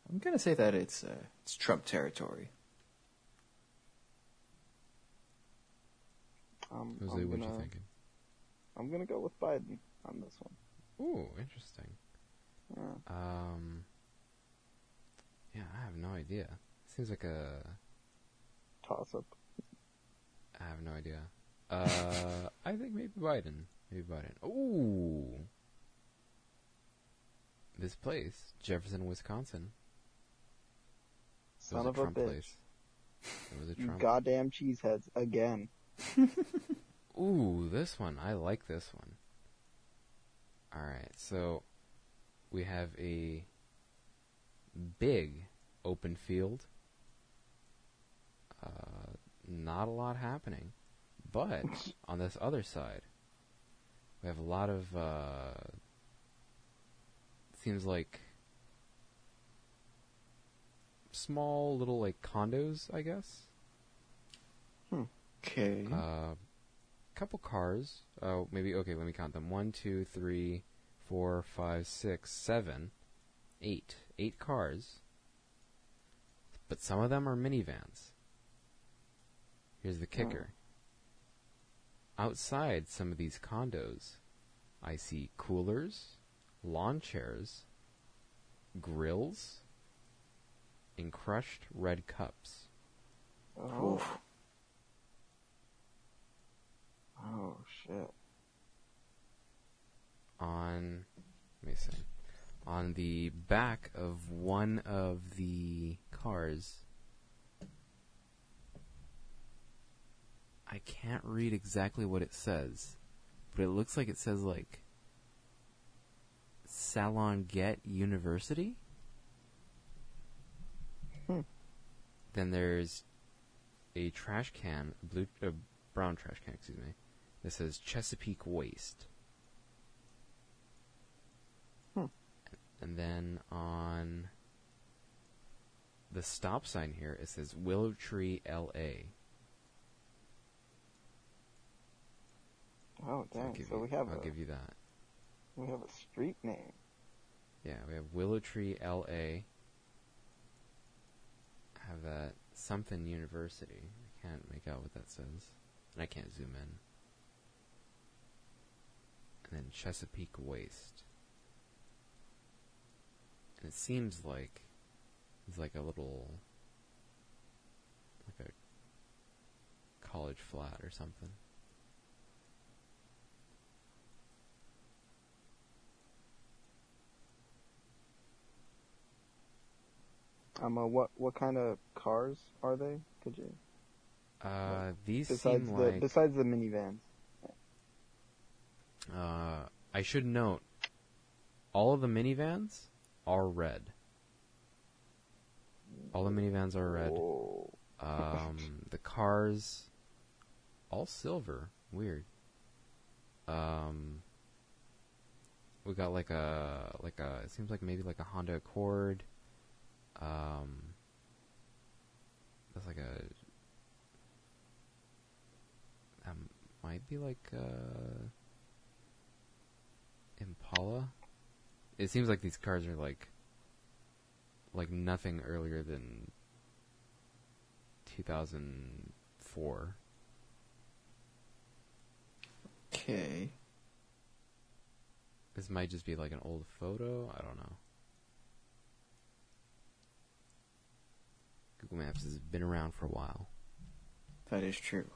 I'm gonna say that it's uh, it's Trump territory. Um, Jose, I'm what you gonna thinking? I'm gonna go with Biden on this one. Ooh, interesting. Yeah. Um, yeah, I have no idea. Seems like a Toss up. I have no idea. Uh, I think maybe Biden. Maybe Biden. Ooh. This place, Jefferson, Wisconsin. Son of a a bitch. place. It was a You Trump. goddamn cheeseheads again. Ooh, this one. I like this one. Alright, so we have a big open field. Uh, not a lot happening. But on this other side, we have a lot of, uh, seems like small little like condos, I guess. Okay. Uh, couple cars. Uh, maybe okay. Let me count them. One, two, three, four, five, six, seven, eight. Eight cars. But some of them are minivans. Here's the kicker. Outside some of these condos, I see coolers, lawn chairs, grills, and crushed red cups. Oh, Oof. oh shit. on let me see on the back of one of the cars I can't read exactly what it says but it looks like it says like Salon Get University Hmm. then there's a trash can a blue a brown trash can excuse me that says Chesapeake Waste And then on the stop sign here, it says Willow Tree, L.A. Oh So dang. give So you, we have I'll a give you that. we have a street name. Yeah, we have Willow Tree, L.A. I Have that something University. I can't make out what that says, and I can't zoom in. And then Chesapeake Waste. And it seems like it's like a little, like a college flat or something. Um, uh, what what kind of cars are they? Could you Uh, these besides seem the like. besides the minivans? Uh, I should note, all of the minivans are red. All the minivans are red. Um, the cars, all silver. Weird. Um, we got like a like a. It seems like maybe like a Honda Accord. Um, that's like a. That might be like a Impala. It seems like these cars are like like nothing earlier than 2004. Okay. This might just be like an old photo. I don't know. Google Maps has been around for a while. That is true.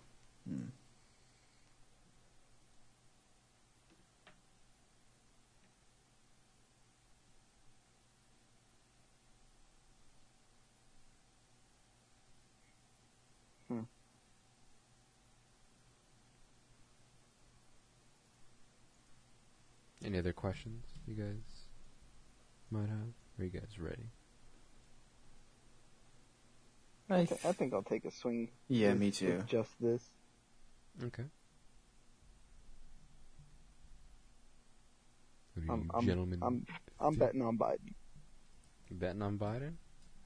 Hmm. Any other questions you guys might have? Are you guys ready? I, th- I think I'll take a swing. Yeah, with- me with too. Just this. Okay. What do I'm, you I'm, gentlemen I'm, I'm think? betting on Biden. You betting on Biden?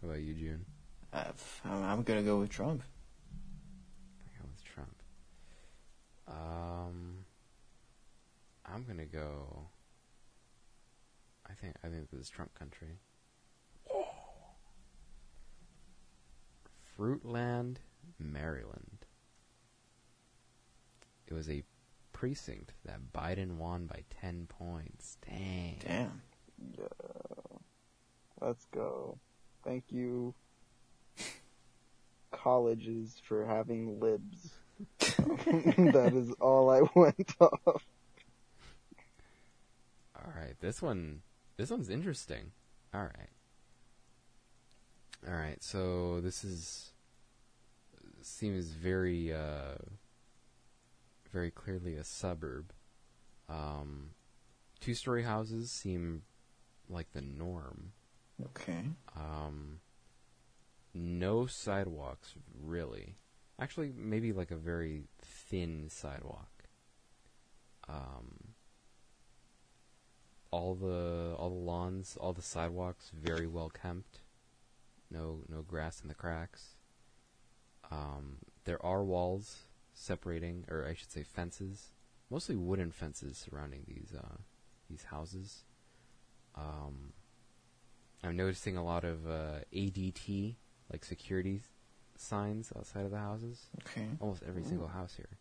How about you, June? Uh, f- I'm I'm gonna go with Trump. I go with Trump. Um, I'm gonna go. I think I think this is Trump country. Fruitland, Maryland. It was a precinct that Biden won by ten points. Dang. Damn. Yeah. Let's go. Thank you, colleges, for having libs. that is all I went off. All right, this one, this one's interesting. All right, all right. So this is seems very, uh, very clearly a suburb. Um, two-story houses seem like the norm. Okay. Um, no sidewalks, really. Actually, maybe like a very thin sidewalk. Um, all the all the lawns, all the sidewalks, very well kept. No no grass in the cracks. Um, there are walls separating, or I should say fences, mostly wooden fences surrounding these uh, these houses. Um, I'm noticing a lot of uh, ADT, like security signs outside of the houses. Okay. Almost every single house here.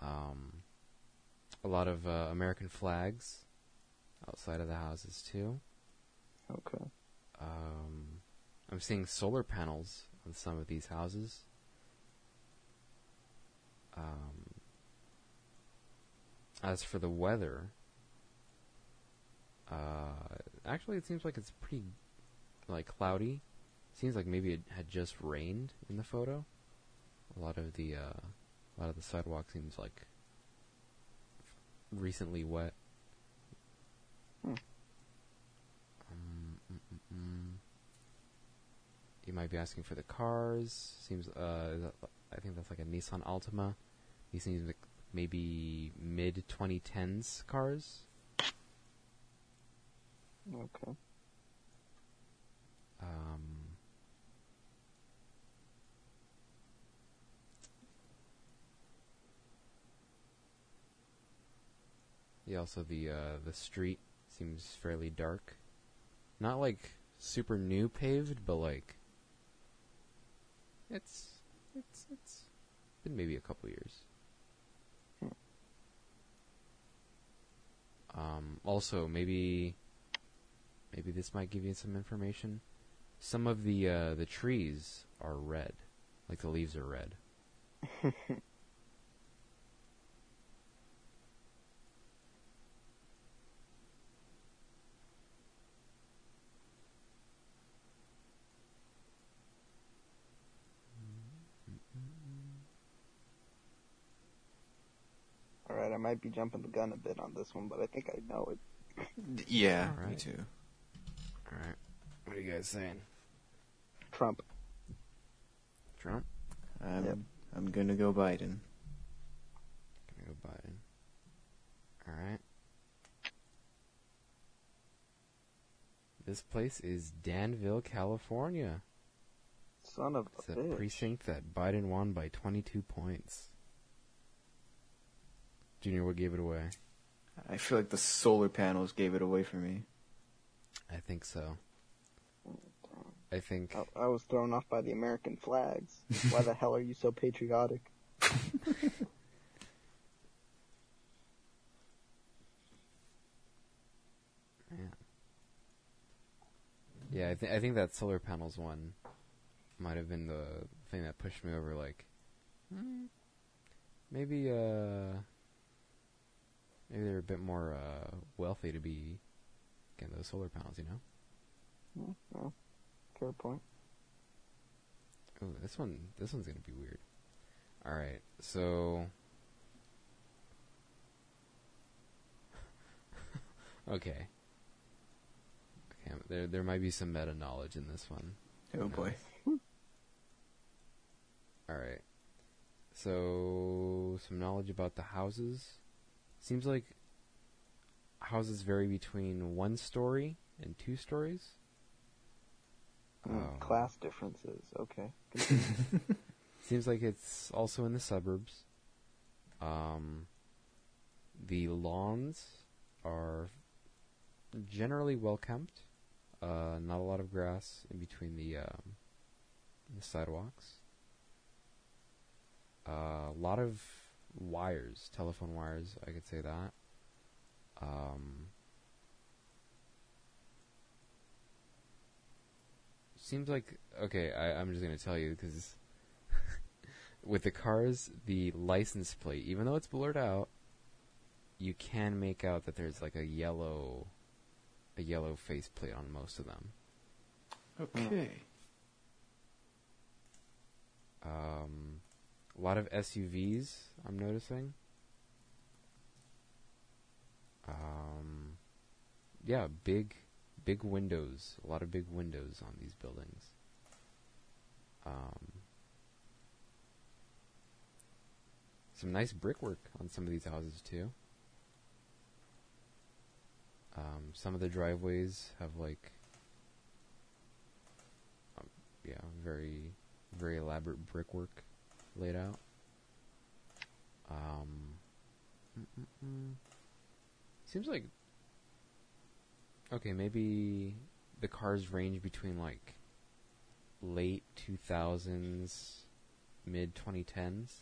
Um, a lot of uh, American flags outside of the houses too. Okay. Um, I'm seeing solar panels some of these houses. Um, as for the weather, uh, actually, it seems like it's pretty like cloudy. Seems like maybe it had just rained in the photo. A lot of the uh, a lot of the sidewalk seems like recently wet. Hmm. Um, mm, mm, mm. You might be asking for the cars. Seems uh, I think that's like a Nissan Altima. These seems like maybe mid 2010s cars. Okay. Um, yeah. Also, the uh, the street seems fairly dark. Not like super new paved, but like it's it's it's been maybe a couple years. Um, also, maybe maybe this might give you some information. Some of the uh, the trees are red, like the leaves are red. might be jumping the gun a bit on this one, but I think I know it. Yeah, me Alright. too. All right. What are you guys saying? Trump. Trump? I'm, Yep. I'm gonna go Biden. Gonna go Biden. All right. This place is Danville, California. Son of It's a a bitch. precinct that Biden won by 22 points. Junior, what gave it away? I feel like the solar panels gave it away for me. I think so. I think I, I was thrown off by the American flags. Why the hell are you so patriotic? Yeah, I, th- I think that solar panels one might have been the thing that pushed me over. Like, hmm, maybe uh, maybe they're a bit more uh, wealthy to be getting those solar panels. You know? Hmm, well, fair point. Oh, this one this one's gonna be weird. All right, so okay, okay. There there might be some meta knowledge in this one. Oh boy. All right. So, some knowledge about the houses. Seems like houses vary between one story and two stories. Hmm, Oh. Class differences. Okay. Seems like it's also in the suburbs. Um, the lawns are generally well kept. Uh, not a lot of grass in between the um, the sidewalks. Uh, a lot of wires, telephone wires. I could say that. Um, seems like okay. I, I'm just gonna tell you because with the cars, the license plate, even though it's blurred out, you can make out that there's like a yellow, a yellow faceplate on most of them. Okay. Um, a lot of SUVs, I'm noticing. Um, yeah, big, big windows. A lot of big windows on these buildings. Um, some nice brickwork on some of these houses too. Um, some of the driveways have like, um, yeah, very, very elaborate brickwork laid out. Um, mm-mm-mm. seems like okay, maybe the cars range between like late two thousands, mid twenty tens.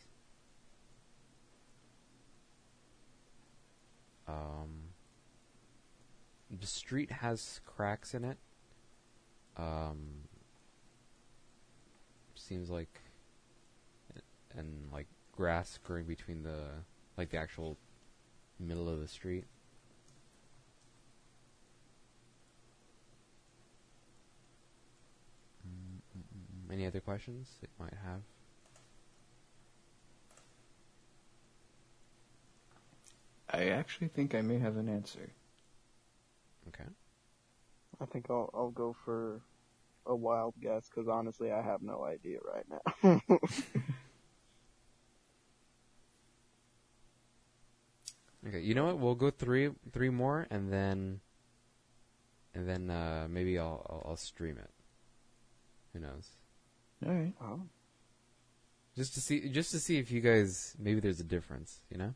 Um, the street has cracks in it. Um, seems like, and like grass growing between the like the actual middle of the street. Mm-mm-mm. Any other questions that you might have? I actually think I may have an answer. Okay. I think I'll I'll go for a wild guess because honestly, I have no idea right now. Okay. You know what? We'll go three three more, and then and then uh, maybe I'll, I'll I'll stream it. Who knows? All right. oh, Just to see, just to see if you guys maybe there's a difference. You know,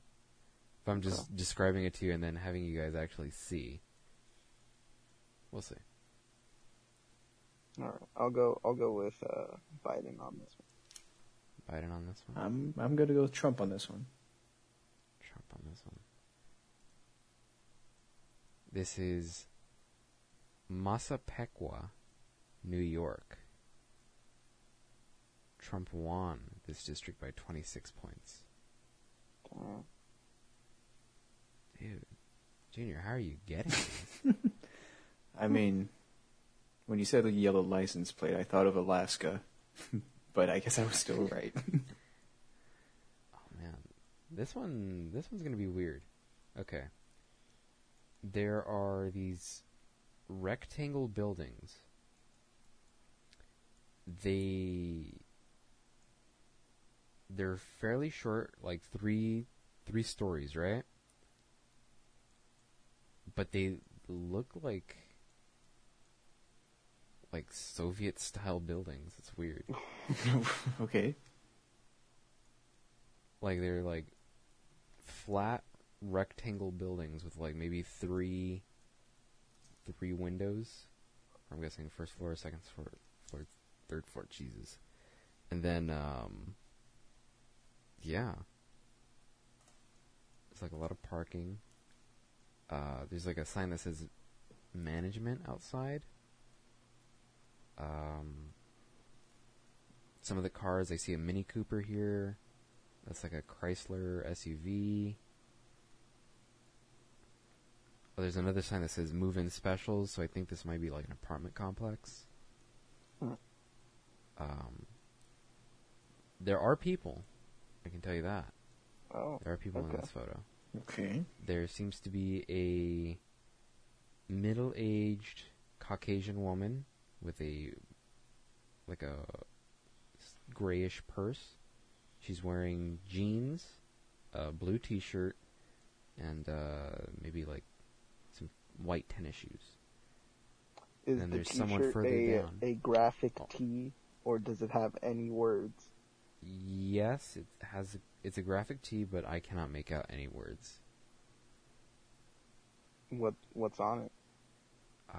if I'm just describing it to you and then having you guys actually see. We'll see. all right. I'll go. I'll go with uh, Biden on this one. Biden on this one. I'm I'm gonna go with Trump on this one. Trump on this one. This is Massapequa, New York. Trump won this district by 26 points. Dude, Junior, how are you getting this? I mean, when you said the yellow license plate, I thought of Alaska, but I guess I was still right. oh man, This one, this one's gonna be weird. Okay. There are these rectangle buildings. They they're fairly short, like three three stories, right? But they look like like Soviet style buildings. It's weird. okay. like they're like flat rectangle buildings with like maybe three three windows. I'm guessing first floor, second floor, floor third floor. Jesus, and then um, yeah, it's like a lot of parking. Uh, there's like a sign that says management outside. Um, some of the cars, I see a Mini Cooper here. That's like a Chrysler SUV. Oh, there's another sign that says move-in specials, so I think this might be like an apartment complex. Hmm. Um, there are people. I can tell you that. Oh, There are people in this photo. Okay. There seems to be a middle-aged Caucasian woman with a like a grayish purse. She's wearing jeans, a blue T-shirt, and uh, maybe like white tennis shoes. is and the there's someone further a down. a graphic tee, or does it have any words? Yes, it has. It's a graphic tee, but I cannot make out any words. What what's on it? Uh,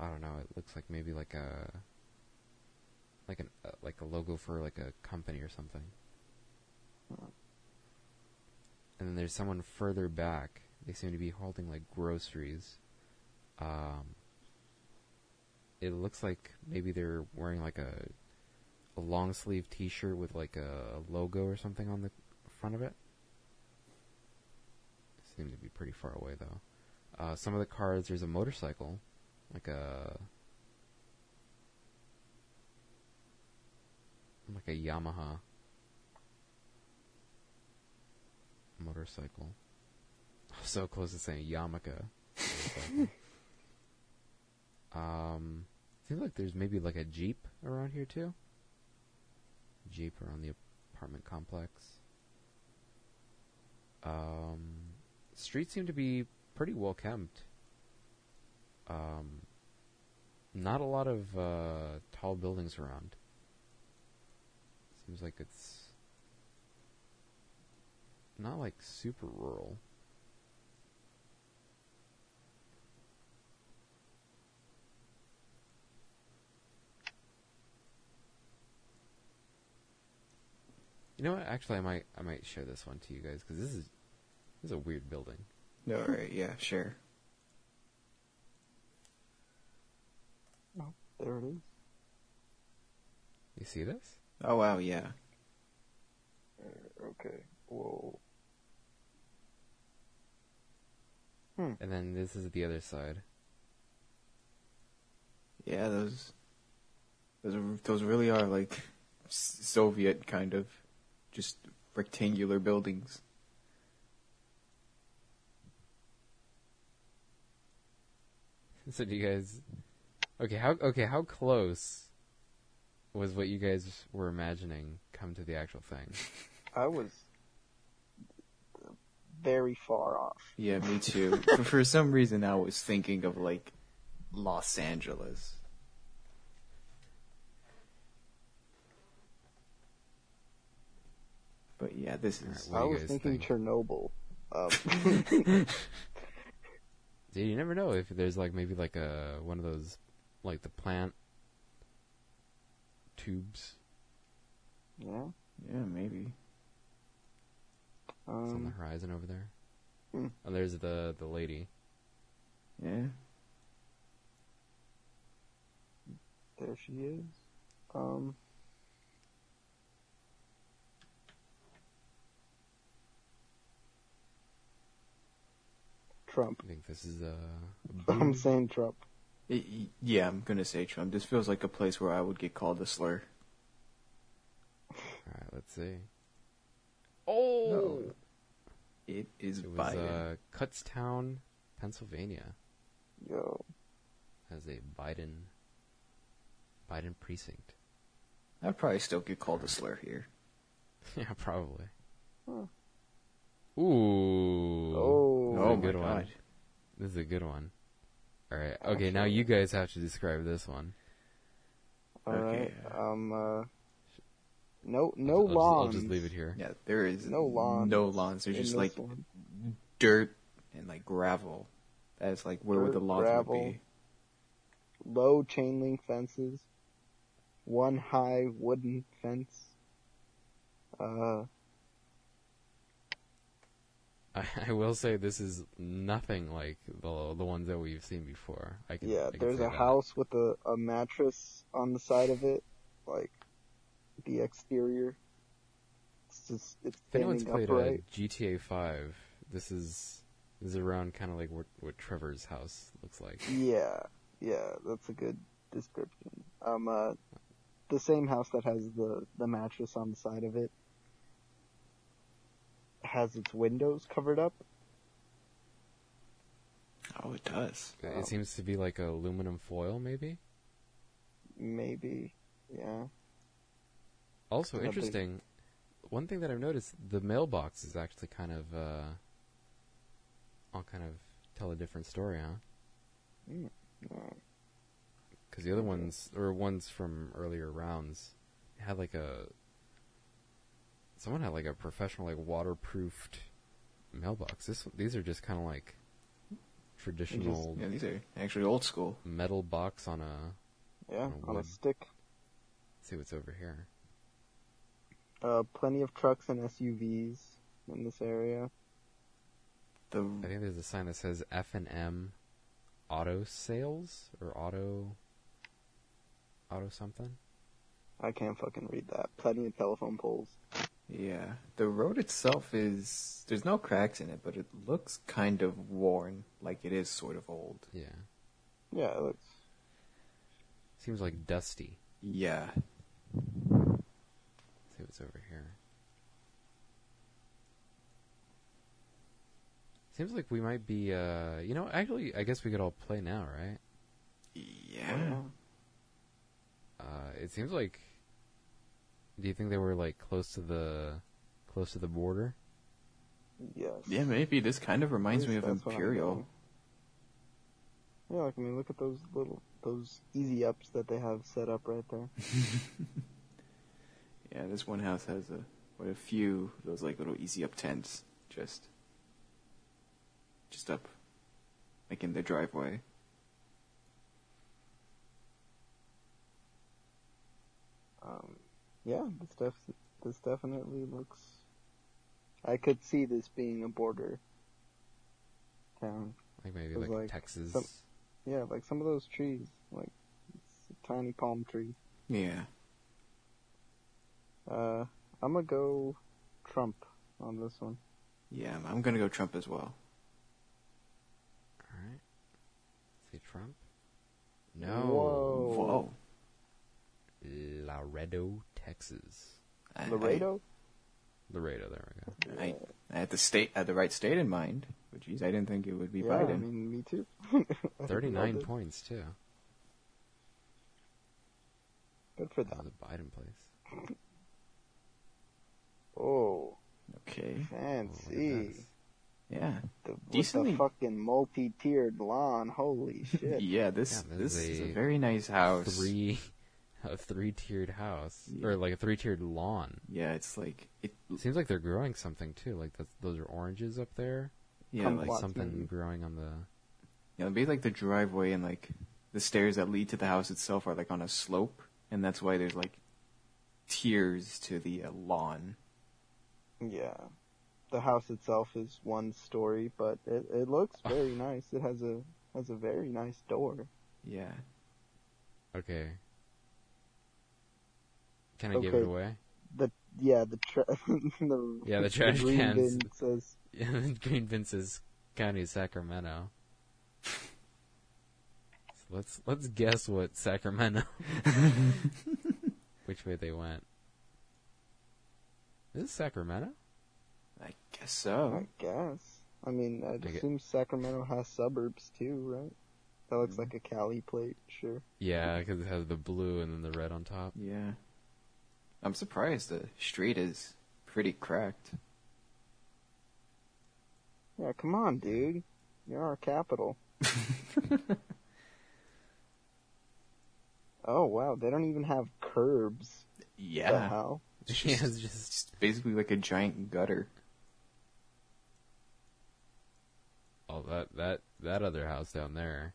I don't know. It looks like maybe like a like an uh, like a logo for like a company or something. And then there's someone further back. They seem to be holding like groceries. Um, it looks like maybe they're wearing like a a long sleeve T-shirt with like a, logo or something on the front of it. Seem to be pretty far away though. Uh, some of the cars, there's a motorcycle, like a like a Yamaha motorcycle. So close to saying Yamaka. um, seems like there's maybe like a Jeep around here too. Jeep around the apartment complex. Um, streets seem to be pretty well kept. Um, not a lot of uh, tall buildings around. Seems like it's not like super rural. You know what? Actually, I might I might show this one to you guys because this is this is a weird building. No, All right. Yeah. Sure. Oh, There it is. You see this? Oh wow. Yeah. Uh, okay. Whoa. Hmm. And then this is the other side. Yeah. Those. Those those really are like Soviet kind of, just rectangular buildings. So do you guys? Okay, how okay how close was what you guys were imagining come to the actual thing? I was very far off. Yeah, me too. for, for some reason, I was thinking of like Los Angeles. But yeah, this is. What I do you was guys thinking think? Chernobyl. Um, Dude, you never know if there's like maybe like a one of those like the plant tubes yeah. Yeah, maybe. that's on the Um, horizon over there. hmm. Oh, there's the the lady. Yeah. there she is. Um, Trump. I think this is uh, I'm saying Trump. Y- y- yeah, I'm gonna say Trump. This feels like a place where I would get called a slur. All right, let's see. Oh, It is It was Biden. uh, Kutztown, Pennsylvania, Yo, has a Biden Biden precinct. I'd probably still get called a slur here. yeah, probably. Huh. Ooh. Oh. This is Oh a my good one. God. This is a good one. All right. Okay, now you guys have to describe this one. all Okay. right. Um, uh, no, no I'll just- lawns. I'll just leave it here. Yeah, there is No lawns. No lawns. There's just like one. dirt and like gravel. That's like where would the lawns gravel. would be. low chain link fences, one high wooden fence. Uh, I, I will say this is nothing like the the ones that we've seen before. I can, yeah, I can there's a that. house with a, a mattress on the side of it, like the exterior. It's just it's If anyone's played upright. GTA Five, this is this is around kind of like what what Trevor's house looks like. Yeah, yeah, that's a good description. Um, uh, the same house that has the the mattress on the side of it has its windows covered up. Oh, it does. Oh. It seems to be like a aluminum foil, maybe. Maybe, yeah. Also That'd be- interesting. One thing that I've noticed, the mailbox is actually kind of uh, all kind of tell a different story, huh? Uh, Because the other ones, or ones from earlier rounds, had like a. Someone had like a professional, like waterproofed mailbox. This, these are just kind of like traditional Yeah, these are actually old school. metal box on a. yeah, On a on a stick. let's see what's over here. Uh, plenty of trucks and SUVs in this area. The I think there's a sign that says F and M Auto Sales or Auto. Auto something. I can't fucking read that. Plenty of telephone poles. Yeah, the road itself is there's no cracks in it, but it looks kind of worn, like it is sort of old. Yeah, Yeah, it looks. seems like dusty. Yeah, Let's see what's over here. Seems like we might be, uh, you know, actually, I guess we could all play now, right? yeah. Uh, it seems like. Do you think they were like close to the, close to the border? Yes. Yeah, maybe this kind of reminds me of that's what I'm Imperial. Yeah, like I mean, look at those little those easy ups that they have set up right there. Yeah, this one house has a what a few of those like little easy up tents, just just up, like in the driveway. Um, yeah, this def- this definitely looks. I could see this being a border town. Like maybe like, like Texas. some- Yeah, like some of those trees, like it's a tiny palm tree. Yeah, Uh, I'm gonna go Trump on this one. yeah. I'm gonna go Trump as well. All right. See Trump. No. Whoa. Whoa, Laredo, Texas. I- Laredo. Laredo. There we go. I, I, I had the state, I had the right state in mind. But geez, I didn't think it would be yeah, I Biden. mean, me too. Thirty-nine points too. Good for That was them. a Biden place. Oh, Okay, Oh, look at fancy. this. yeah, The, with Decently- the fucking multi-tiered lawn. Holy shit. yeah. This Yeah, this this is is a a very nice house. Three, a three-tiered house, Yeah. or like a three-tiered lawn. Yeah, it's like it. It seems like they're growing something too. Like that's, those are oranges up there. Yeah, Come like something maybe. growing on the. Yeah, it'd be like the driveway and like the stairs that lead to the house itself are like on a slope, and that's why there's like tiers to the uh, lawn. Yeah. The house itself is one story, but it, it looks very nice. It has a has a very nice door. Yeah, Okay. Can I give it away? The yeah, the tra- the Yeah, the trash green cans. bin says Yeah, Green Vince's County, Sacramento. So let's let's guess what Sacramento. Which way they went? Is this Sacramento? I guess so. I guess. I mean, I'd I get- assume Sacramento has suburbs too, right? That looks hmm. like a Cali plate, sure. Yeah, because it has the blue and then the red on top. Yeah. I'm surprised the street is pretty cracked. Yeah, come on, dude. You're our capital. oh wow, they don't even have curbs. The Yeah. hell? It's Yeah, just, it's just it's basically like a giant gutter. oh that that that other house down there.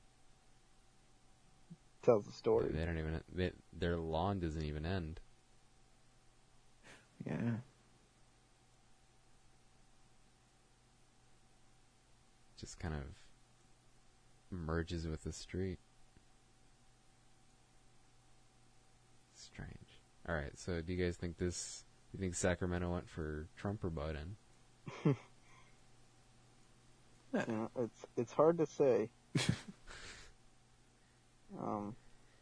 Tells the story. They don't even they, their lawn doesn't even end. Yeah. Just kind of merges with the street. Strange. All right, so do you guys think this? Do you think Sacramento went for Trump or Biden? Yeah, it's it's hard to say. um,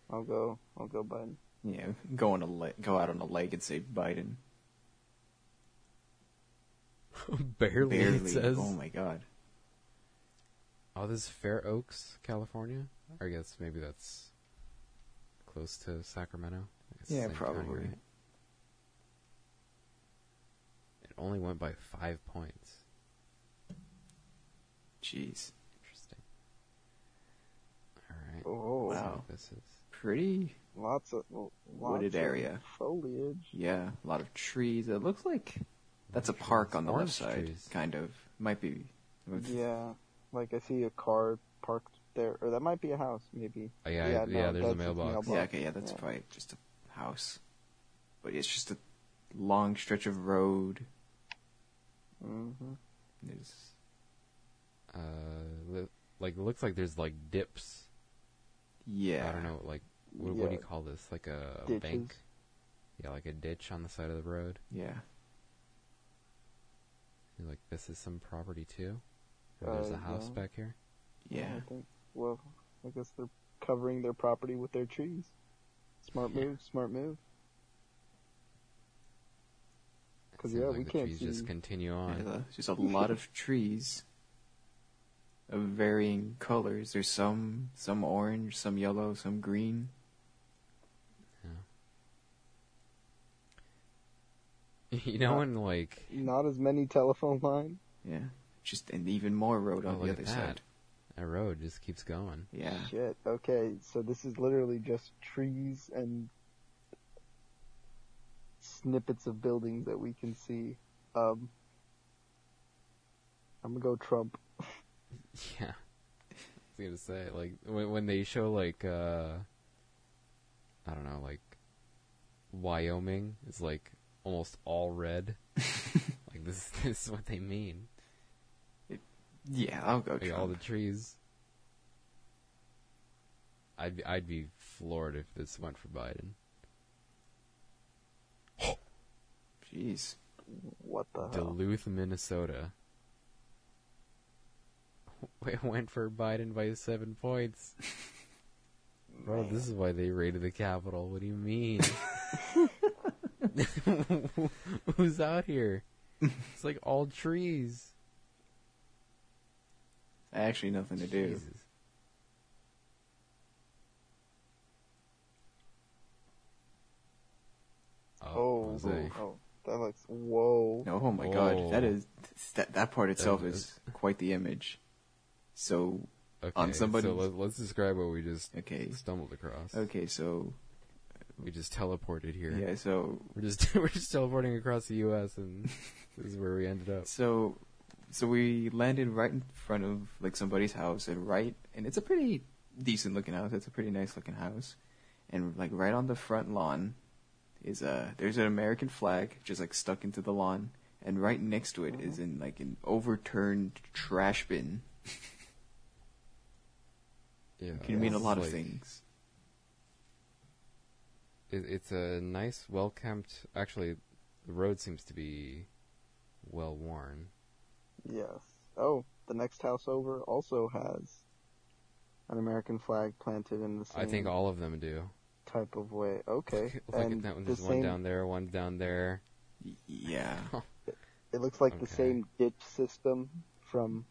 I'll go. I'll go Biden. Yeah. Go on a le- go out on a leg and say Biden. Barely, Barely. it says. Oh my god. Oh, this is Fair Oaks, California. I guess maybe that's close to Sacramento. I Yeah, same county, probably. right? It only went by five points. Jeez. Interesting. All right. Oh, wow. This is. Pretty lots of lots Wooded of area. foliage. yeah, a lot of trees. It looks like that's a park on the Orange left side. trees. Kind of. Might be Yeah, like I see a car parked there, or that might be a house, maybe. Oh, yeah, Yeah, yeah, there's a that's his mailbox. Yeah, okay, yeah, that's Yeah. probably just a house. But it's just a long stretch of road. hmm There's Uh, li- like it looks like there's like dips. yeah. I don't know, like what, what do you call this? Like a Ditches. bank? Yeah, like a ditch on the side of the road. Yeah. You're like, this is some property too. Or there's Uh, a house yeah. back here. Yeah. I think. Well, I guess they're covering their property with their trees. Smart move. Smart move. Because yeah, like we the can't trees see- just continue on. There's just a lot of trees of varying colors. There's some some orange, some yellow, some green. you know, when like Not as many telephone lines. Yeah. Just and even more road Oh, on look the other side. a road just keeps going. Yeah. Shit. Okay, so this is literally just trees and snippets of buildings that we can see. Um, I'm gonna go Trump. Yeah. I was gonna say, like when when they show like uh I don't know, like Wyoming is like almost all red. like this this is what they mean. Yeah, I'll go Like all the trees. I'd be, I'd be floored if this went for Biden. Jeez. What the hell? Duluth, Minnesota. It went for Biden by seven points. Bro, this is why they raided the Capitol. What do you mean? Who's out here? It's like all trees. Actually, nothing to do. Jesus. Oh, Oh, oh, that looks whoa. No, oh my god, that Oh. that that part itself That is quite the image. So Okay, on somebody, so let's describe what we just okay, stumbled across. okay, so We just teleported here. yeah, so We're just we're just teleporting across the U.S. and this is where we ended up. so so we landed right in front of like somebody's house, and right, and it's a pretty decent looking house. It's a pretty nice looking house, and like right on the front lawn is a there's an American flag just like stuck into the lawn, and right next to it uh-huh. is in like an overturned trash bin. Yeah, Can mean a lot of things. It, it's a nice, well kept. Actually, the road seems to be well worn. Yes. Oh, the next house over also has an American flag planted in the same I think all of them do. type of way. Okay. like and that one, the there's one same, down there, one down there. Yeah. It looks like the same ditch system from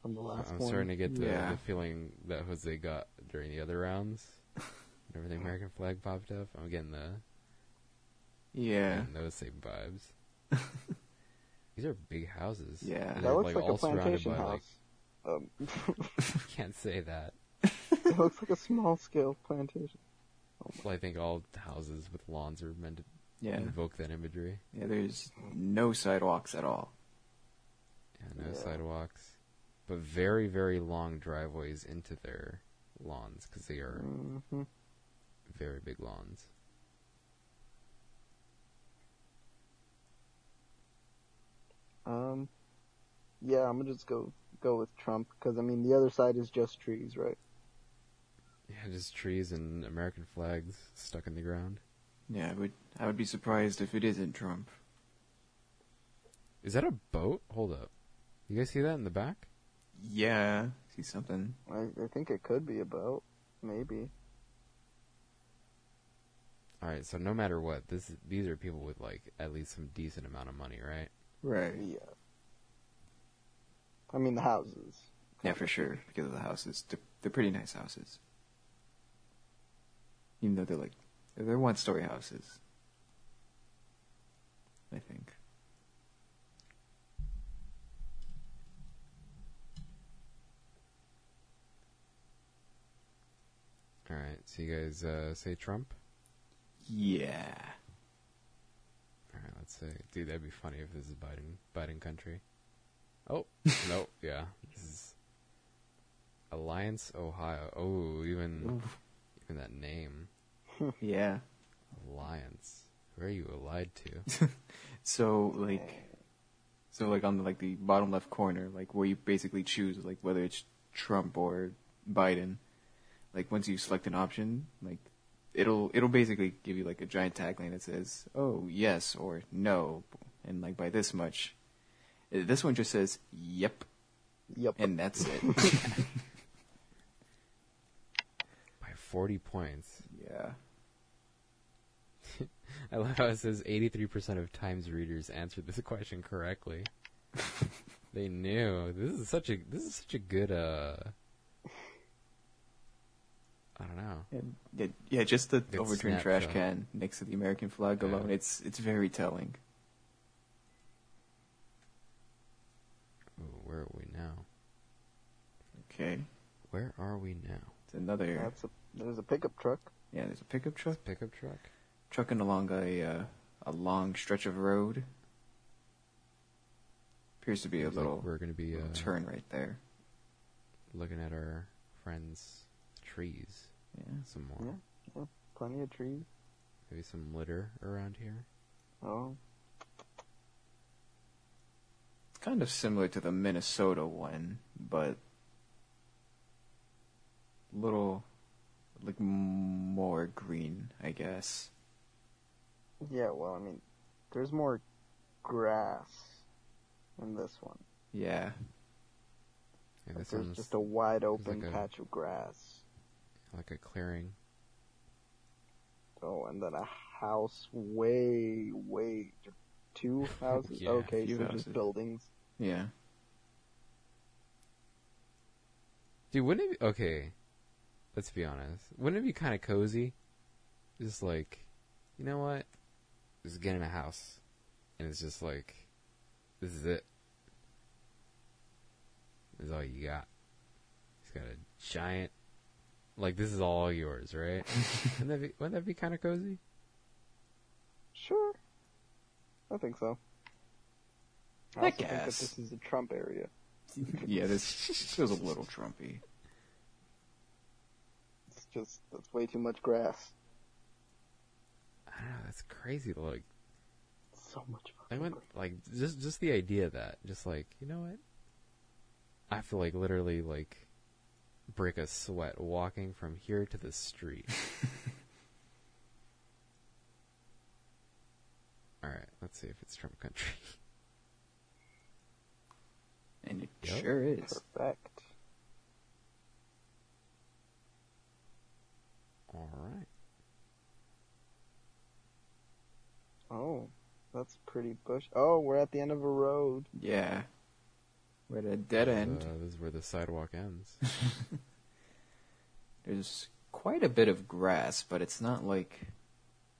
from the last I'm one. starting to get the, Yeah. the feeling that Jose got during the other rounds. Whenever the American flag popped up, I'm getting the Yeah. getting those same vibes. These are big houses. Yeah. That looks like, all a plantation house. Um, can't say that. it looks like a small scale plantation. Well, I think all houses with lawns are meant to Yeah. invoke that imagery. Yeah, there's no sidewalks at all. Yeah, no Yeah. sidewalks, but very very long driveways into their lawns because they are hmm very big lawns. Um, yeah, I'm gonna just go go with Trump because I mean the other side is just trees, right? Yeah, just trees and American flags stuck in the ground. Yeah, I would I would be surprised if it isn't Trump. Is that a boat? Hold up. You guys see that in the back? Yeah, see something. I, I think it could be a boat, maybe. All right, so no matter what, this these are people with like at least some decent amount of money, right? Right. Yeah. I mean the houses. Yeah, for sure. Because of the houses, they're, they're pretty nice houses. Even though they're like they're one-story houses. I think. All right, so you guys uh, say Trump? Yeah. All right, let's say, dude, that'd be funny if this is Biden, Biden country. Oh no, yeah, this is Alliance, Ohio. Oh, even even that name, Yeah. Alliance. Who are you allied to? So like, so like on the, like the bottom left corner, like where you basically choose like whether it's Trump or Biden. Like once you select an option, like it'll it'll basically give you like a giant tagline that says, "Oh yes" or "No," and like by this much. This one just says "Yep," Yep. and that's it. By forty points. yeah. I love how it says 83% of Times readers answered this question correctly. they knew. This is such a this is such a good uh I don't know. And, yeah, yeah, just the Good overturned trash snapshot. can next to the American flag Yeah. alone, it's it's very telling. Ooh, where are we now? Okay, Where are we now? it's another. That's a there's a pickup truck. Yeah, there's a pickup truck Pickup truck? trucking along a uh, a long stretch of road. Appears to be a Seems like little, we're gonna be a uh, turn right there. looking at our friends' trees Yeah. some more. Yeah. Plenty of trees. Maybe some litter around here. Oh, It's kind of similar to the Minnesota one, but little like more green, I guess. yeah. Well, I mean, there's more grass in this one. Yeah. Yeah, this there's one's just a wide open like a- patch of grass. Like a clearing. Oh, and then a house way, way, two houses. Yeah, okay, few so houses. just buildings. Yeah. Dude, wouldn't it be okay? Let's be honest. Wouldn't it be kind of cozy? Just like, you know what? Just get in a house, and it's just like, this is it. This is all you got. He's got a giant, like this is all yours, right? wouldn't that be? Wouldn't that be kind of cozy? Sure, I think so. I, I also think that guess. this is a Trump area. yeah, this this feels a little Trumpy. It's just that's way too much grass. I don't know. That's crazy. Like, So much. I went like just just the idea that just like you know what? I feel like literally like break a sweat walking from here to the street. All right, let's see if it's Trump country. And it Yep. sure is. Perfect. All right. Oh, That's pretty bush. Oh, we're at the end of a road. Yeah. We're at a dead end. Uh, this is where the sidewalk ends. There's quite a bit of grass, but it's not like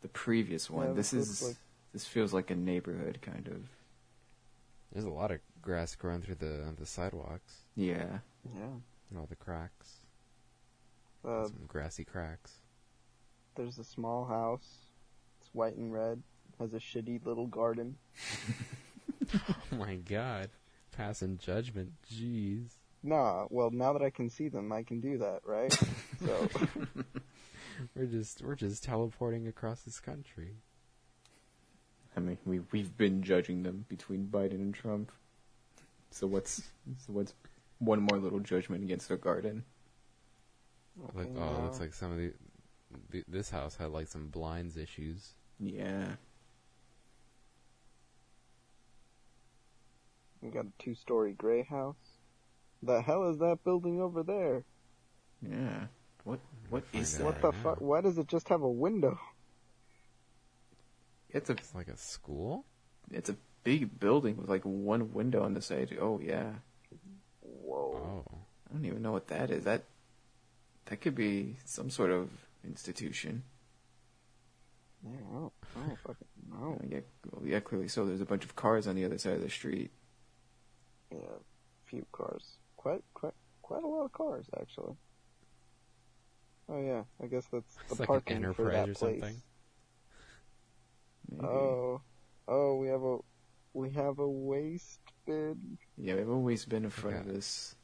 the previous one. Yeah, this this is like- this feels like a neighborhood kind of. There's a lot of grass growing through the the sidewalks Yeah. Yeah. and all the cracks. Uh, Some grassy cracks. there's a small house. It's white and red. Has a shitty little garden. Oh my god. Passing judgment. Jeez. Nah, well, now that I can see them, I can do that, right? so, We're just we're just teleporting across this country. I mean, we we've been judging them between Biden and Trump. So what's so what's one more little judgment against their garden? Like okay, oh, it looks like some of the, the this house had like some blinds issues. Yeah. We got a two-story gray house. The hell is that building over there? Yeah. What what Find is that? What the fuck? Why does it just have a window? It's a It's like a school. it's a big building with like one window on the side. Oh yeah. Whoa. Oh, I don't even know what that is. That that could be some sort of institution. Yeah, I don't, I don't fucking know. Yeah, well, yeah, clearly so. There's a bunch of cars on the other side of the street. Yeah, few cars. Quite, quite, quite a lot of cars, actually. Oh yeah, I guess that's the it's like an parking for that or place. something. Oh, oh, we have a, we have a waste bin. Yeah, we've always been in front of this,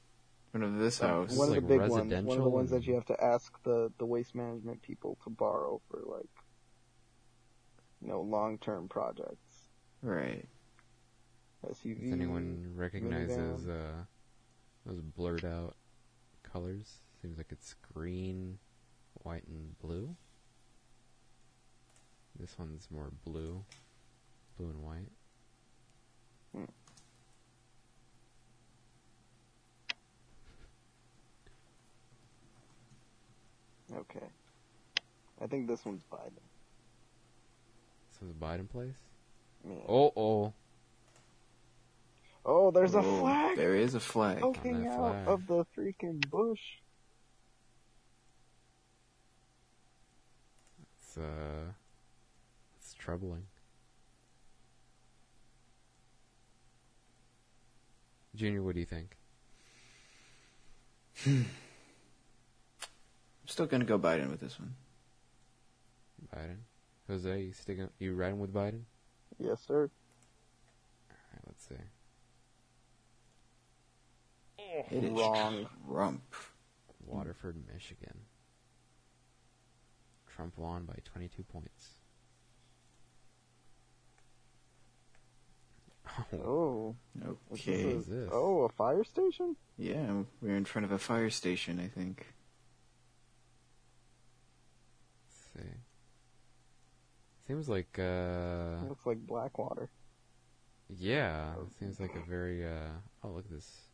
in front of this house. This one is of the big ones. One of the ones that you have to ask the the waste management people to borrow for like, you know, long term projects. Right. SUV. If anyone recognizes uh, those blurred out colors, seems like it's green, white, and blue. This one's more blue, blue and white. Okay. I think this one's Biden. This a Biden place. Yeah. Oh, oh, Oh, there's a flag There is a flag. poking out flag. of the freaking bush. it's uh, it's troubling. Junior, what do you think? I'm still gonna go Biden with this one. Biden, Jose, you sticking? You riding with Biden? Yes, sir. Alright, let's see. It is Wrong. Trump. Waterford, Michigan. Trump won by 22 points. Oh, Oh. Okay. this a- this? Oh, a fire station? Yeah, we're in front of a fire station, I think. let's see. Seems like, uh, looks like Blackwater. yeah, it seems like a very, uh, oh, look at this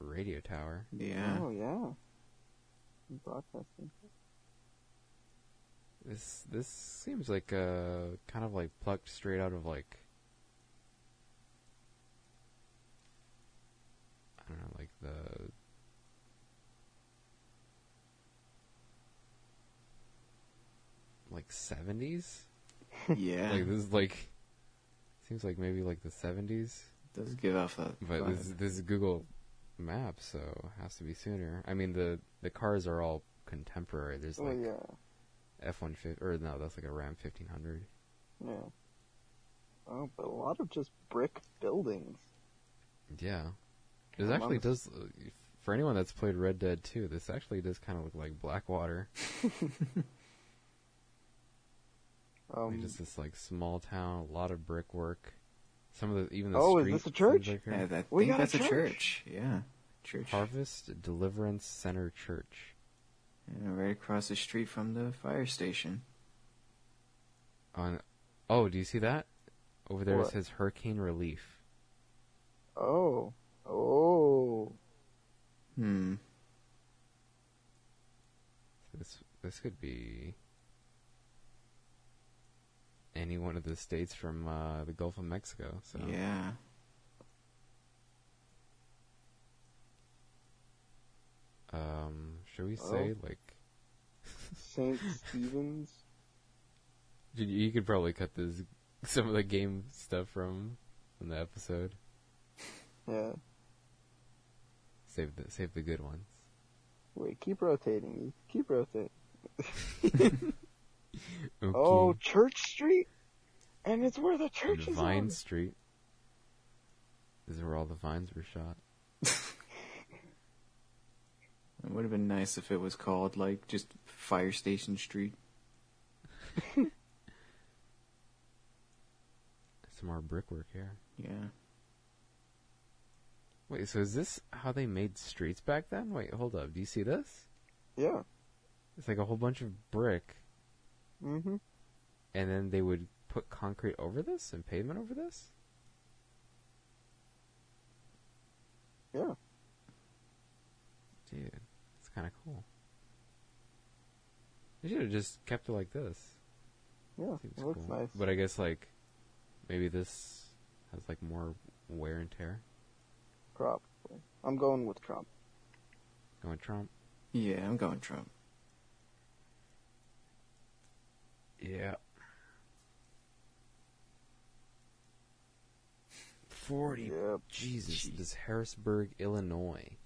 radio tower. Yeah. Oh, yeah. Broadcasting. This, this seems like, uh, kind of like plucked straight out of like, I don't know, like the like 70s Yeah. like this is like seems like maybe like the 70s does give off that. but vibe. this this is google maps so it has to be sooner i mean the the cars are all contemporary there's Oh, like yeah. f-150 or no that's like a ram 1500 Yeah. Oh, but a lot of just brick buildings. yeah this actually does uh, for anyone that's played red dead 2 this actually does kind of look like blackwater Um, just this like small town a lot of brickwork some of the even the Oh, is street this a church? like Yeah, a- I We think got a that's a church. church. Yeah. Church. harvest deliverance center church Yeah, right across the street from the fire station. On, oh, do you see that? Over there What? it says hurricane relief. oh. Oh. Hmm. This this could be any one of the states from uh, the Gulf of Mexico. So Yeah. um, should we say Oh. like St. Stephen's. you, you could probably cut this some of the game stuff from from the episode. Yeah. Save the save the good ones. Wait, keep rotating. Keep rotating. Okay. Oh, Church Street, and it's where the And church is. Vine on. Street. This is where all the vines were shot. It would have been nice if it was called like just Fire Station Street. Some more brickwork here. Yeah. Wait, so is this how they made streets back then? Wait, hold up. Do you see this? Yeah. It's like a whole bunch of brick, Mm-hmm. and then they would put concrete over this and pavement over this? Yeah. Dude, it's kind of cool. They should have just kept it like this. Yeah. Seems It looks cool. nice. But I guess, like, maybe this has, like, more wear and tear. Probably. I'm going with Trump. Going Trump? Yeah, I'm going Trump. Yeah. 40. Yep. Jesus, Jeez. this Harrisburg, Illinois.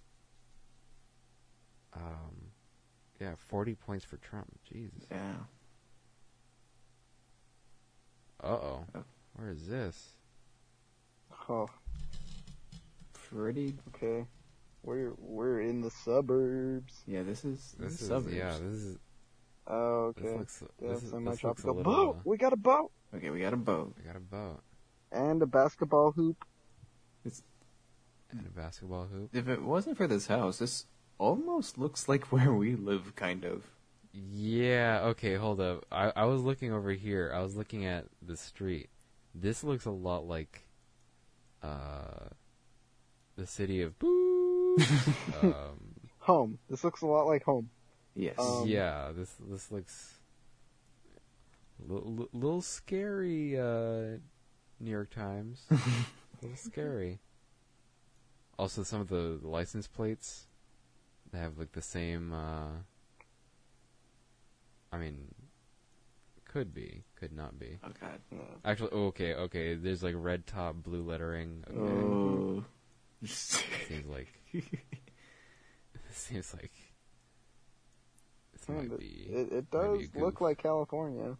Um, yeah, 40 points for Trump. Jesus. Yeah. Uh-oh. Oh. Where is this? Oh, Pretty. okay. We're we're in the suburbs. Yeah, this is This is, suburbs. yeah, this is, Oh, this okay. looks, yeah, this, is, this looks a semi-tropical little, boat. uh, We got a boat Okay, we got a boat. We got a boat and a basketball hoop. and a basketball hoop. If it wasn't for this house, this almost looks like where we live, kind of. Yeah, okay, hold up. I, I was looking over here. I was looking at the street. This looks a lot like uh the city of Boo. um, Home. This looks a lot like home. Yes. Um, yeah, this this looks a little, little scary uh New York Times. a little scary. Also some of the, the license plates they have like the same uh I mean could be, could not be. oh God. Yeah. Actually, oh, okay, okay. There's like red top, blue lettering. Okay, Oh. seems like seems like this Yeah, might but be. it, it does be a look like California.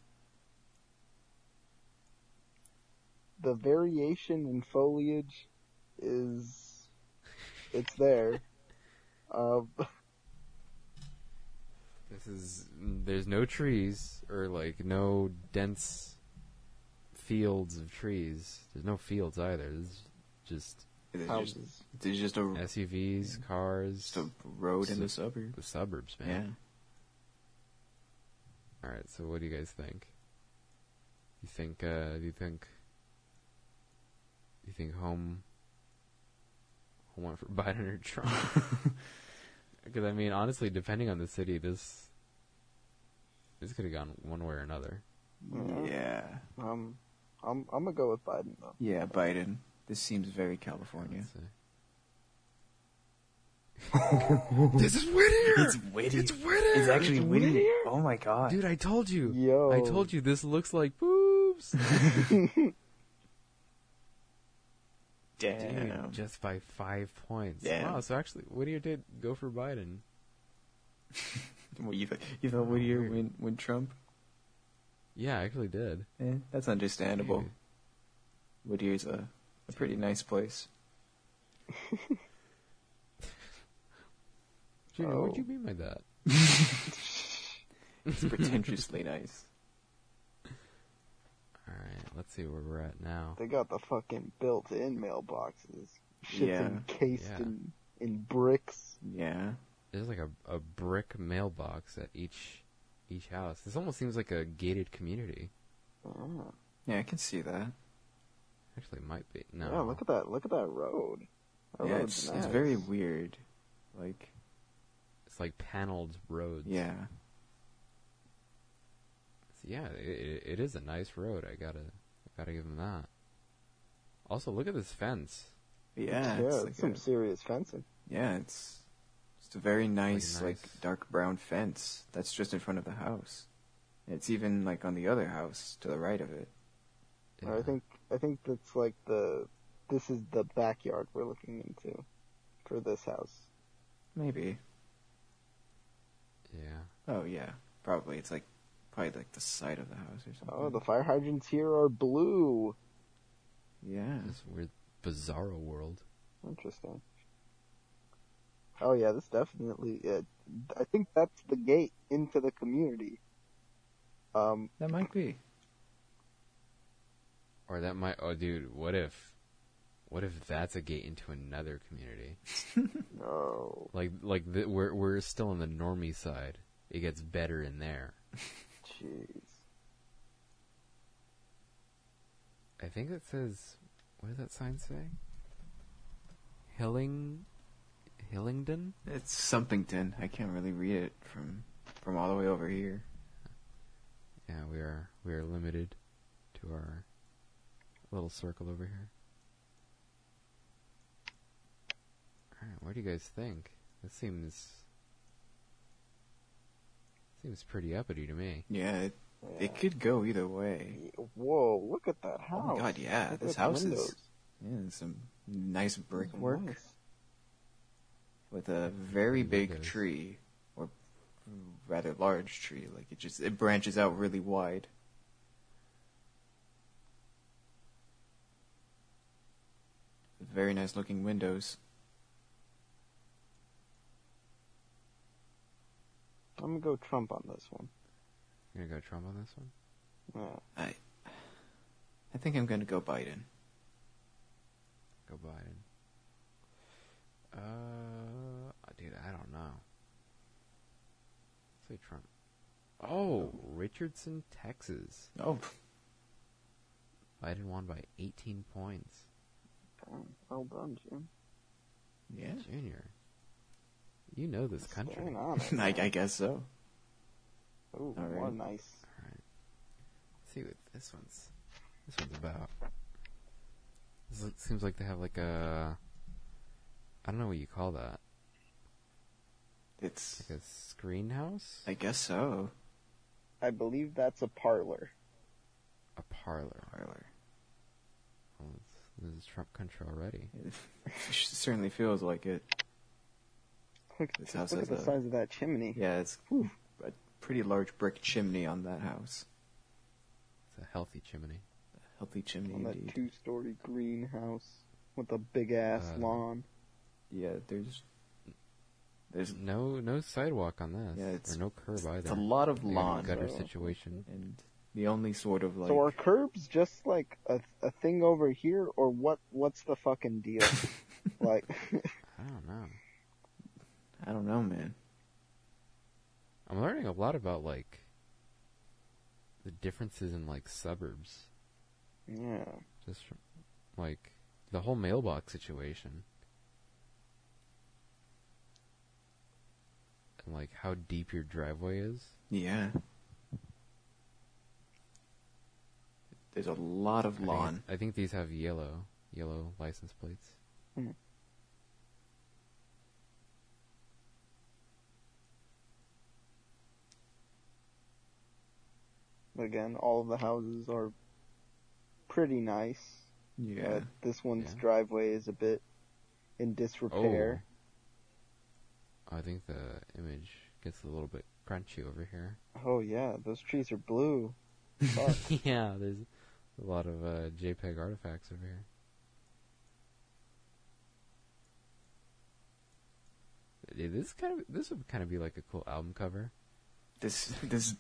The variation in foliage is it's there. Uh, This is there's no trees or like no dense fields of trees. There's no fields either. This is just It's just, houses. it's just a, SUVs, cars, just a road in the suburb. the suburbs, Yeah. Man. All right, so what do you guys think? You think? uh Do you think? Do you think home? Home went for Biden or Trump? Because I mean, honestly, depending on the city, this this could have gone one way or another. Yeah. Yeah. Um, I'm I'm gonna go with Biden though. Yeah, Biden. This seems very California. This is Whittier. It's witty. It's Whittier. It's actually It's witty. Whittier? Oh my god. Dude, I told you. Yo. I told you this looks like boobs. Damn. Dude, just by five points. Damn. Wow, so actually, Whittier did go for Biden. What, you, th- you thought Whittier Weird. win, win Trump? Yeah, I actually did. Eh, that's understandable. Dude. Whittier's a, a pretty nice place. Junior, what do oh. you Oh. mean by that? It's pretentiously nice. Alright, let's see where we're at now. They got the fucking built-in mailboxes. Shit's Yeah. encased Yeah. in in bricks. Yeah. There's like a, a brick mailbox at each each house. This almost seems like a gated community. Oh. Yeah, I can see that. Actually, it might be. No. Yeah, look at that. Look at that road. That yeah, it's, nice. it's very weird. Like, It's like paneled roads. yeah. yeah, it, it, it is a nice road. I gotta, I gotta give them that. Also, look at this fence. Yeah, yeah, it's it's like some a- serious fencing. yeah, it's it's a very nice, like nice. dark brown fence that's just in front of the house. It's even like on the other house to the right of it. Yeah. I think I think that's like the this is the backyard we're looking into for this house. Maybe. Yeah. Oh yeah, probably. It's like probably like the side of the house or something. Oh, the fire hydrants here are blue. yeah. This weird, bizarro world. Interesting. Oh yeah, this definitely. Uh, I think that's the gate into the community. Um, That might be. Or that might. Oh, dude, what if? What if that's a gate into another community? no, Like, like the, we're we're still on the normie side. It gets better in there. jeez. I think it says. What does that sign say? Hilling, Hillingdon. It's somethington. I can't really read it from from all the way over here. Yeah, we are we are limited to our little circle over here. Alright, what do you guys think? This seems seems pretty uppity to me. Yeah, it, Yeah. it could go either way. Whoa, look at that house. Oh my god, yeah, Look this house windows. is yeah, some nice brickwork Nice. with a very big windows. tree, or rather large tree. Like it just it branches out really wide. Very nice looking windows. I'm gonna go Trump on this one. You gonna go Trump on this one? Yeah. I I think I'm gonna go Biden. Go Biden. Uh, dude, I don't know. Say Trump. Oh, Richardson, Texas. Oh, Biden won by 18 points. Damn, Well done, Jim. yeah. Junior, you know this country. On. I, I guess so. Ooh, All more right. nice. Alright. Let's see what this one's this one's about. This looks- seems like they have like a I don't know what you call that. It's Like a screen house? I guess so. I believe that's a parlor. a parlor. Parlor. Well, this is Trump country already. It certainly feels like it. Look, at- This house look at the a- size of that chimney. Yeah, it's a pretty large brick chimney on that house. It's a healthy chimney. A healthy chimney on that two-story greenhouse with a big ass Uh, lawn. Yeah, there's there's No no sidewalk on this. Yeah, it's- or no curb either. it's a lot of They lawn, gutter so- situation. and the only sort of like so are curbs just like a a thing over here, or what? What's the fucking deal? like, I don't know. I don't know, man. I'm learning a lot about like the differences in like suburbs. yeah, Just from, like the whole mailbox situation. And like how deep your driveway is. Yeah. There's a lot of I think- lawn. I think these have yellow yellow license plates. Mm. Again, all of the houses are pretty nice. Yeah. Uh, this one's Yeah. driveway is a bit in disrepair. Oh. I think the image gets a little bit crunchy over here. Oh. yeah, those trees are blue. Yeah, there's a lot of uh, JPEG artifacts over here. This kind of this would kind of be like a cool album cover. This this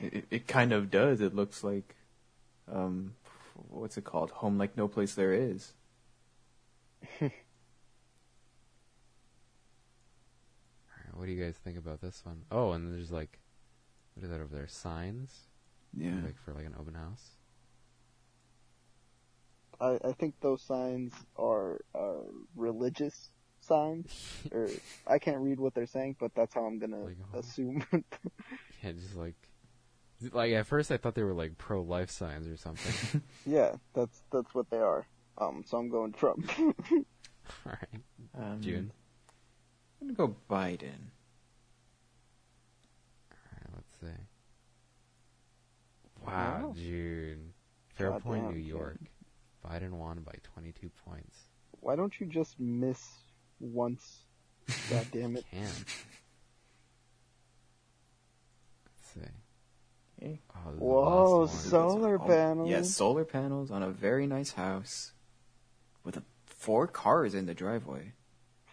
it, it, it kind of does. It looks like um what's it called? Home like no place there is. Alright, what do you guys think about this one? Oh, and there's like, what is that over there? Signs, Yeah. like for like an open house. I, I think those signs are uh, religious signs, or I can't read what they're saying, but that's how I'm gonna Like, assume. Yeah, just like Like at first, I thought they were like pro-life signs or something. Yeah, that's that's what they are. Um, so I'm going Trump. All right, Um, June. I'm gonna go Biden. All right, let's see. Wow, Wow. June. Fairport, Goddamn, New June. York. Biden won by 22 points. Why don't you just miss once? God damn it! Can. Let's see. Oh, Whoa, last one. so- Solar Oh, panels. Yeah, solar panels on a very nice house with a, four cars in the driveway.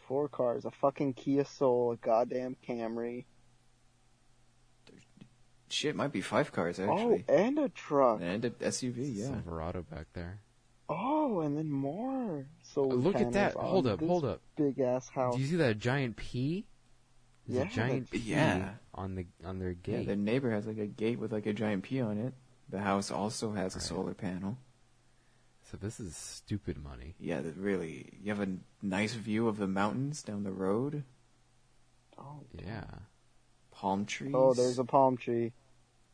Four cars, a fucking Kia Soul, a goddamn Camry. Shit, might be five cars actually. Oh, actually. and a truck. And an SUV, yeah. Silverado back there. Oh, and then more. So Look at that. Hold up, hold up. Big ass house. Do you see that giant P? There's Yeah, a giant that's- P yeah. on the on their Yeah, gate. their neighbor has like a gate with like a giant P on it. The house also has a Right. solar panel. so this is stupid money. Yeah, really. You have a nice view of the mountains down the road. Oh, Yeah. Palm trees. oh, there's a palm tree.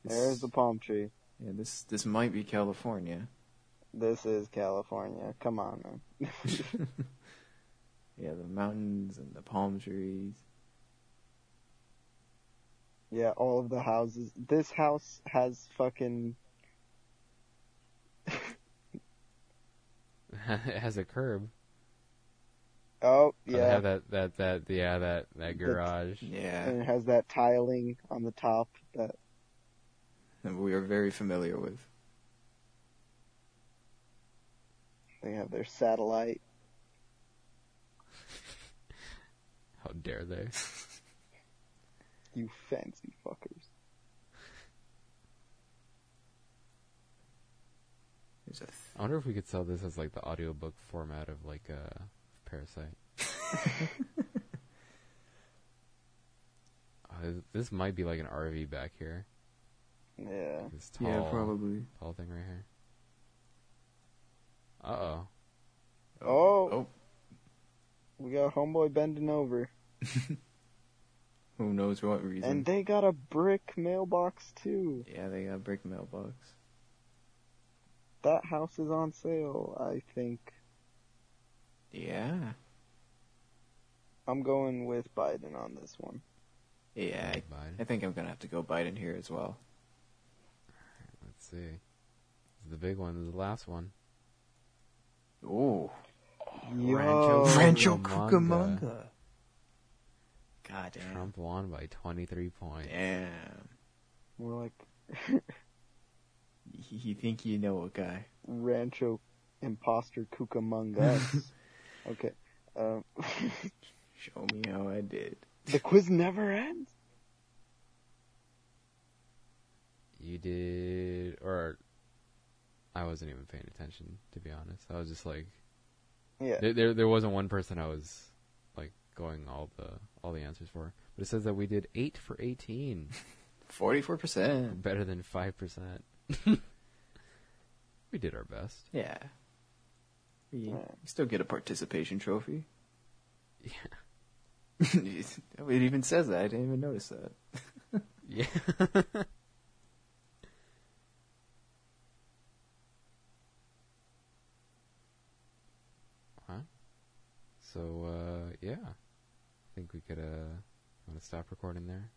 There's This- a palm tree. Yeah, this this might be California. This is California. Come on, man. Yeah, the mountains and the palm trees. Yeah, all of the houses. This house has fucking. it has a curb. Oh, Oh, yeah. have that that that yeah that that garage. Yeah, and it has that tiling on the top that that we are very familiar with. they have their satellite. How dare they? You fancy fuckers. A th- I wonder if we could sell this as like the audiobook format of like uh Parasite. Uh, this might be like an RV back here. Yeah. This tall, yeah, probably. tall thing right here. Uh oh. Oh. oh, We got homeboy bending over. who knows for what reason? And they got a brick mailbox too. yeah, they got a brick mailbox. That house is on sale, I think. Yeah, I'm going with Biden on this one. yeah. I, Biden. I think I'm gonna have to go Biden here as well. Let's see. This is the big one. This is the last one. Ooh, Yo, Rancho- Rancho Cucamonga. Cucamonga. God damn. Trump won by 23 points. Damn. More like You, you think you know a guy? Rancho Imposter Cucamonga. okay. Um, Show me how I did. the quiz never ends. You did, or I wasn't even paying attention to be honest. I was just like, Yeah. there, there, there wasn't one person I was like going all the all the answers for. But it says that we did eight for 18, Forty-four percent. better than five percent. we did our best. Yeah. We, Yeah. we still get a participation trophy. Yeah. it even says that. I didn't even notice that. Yeah. huh? So, uh, yeah. I think we could, uh, want to stop recording there?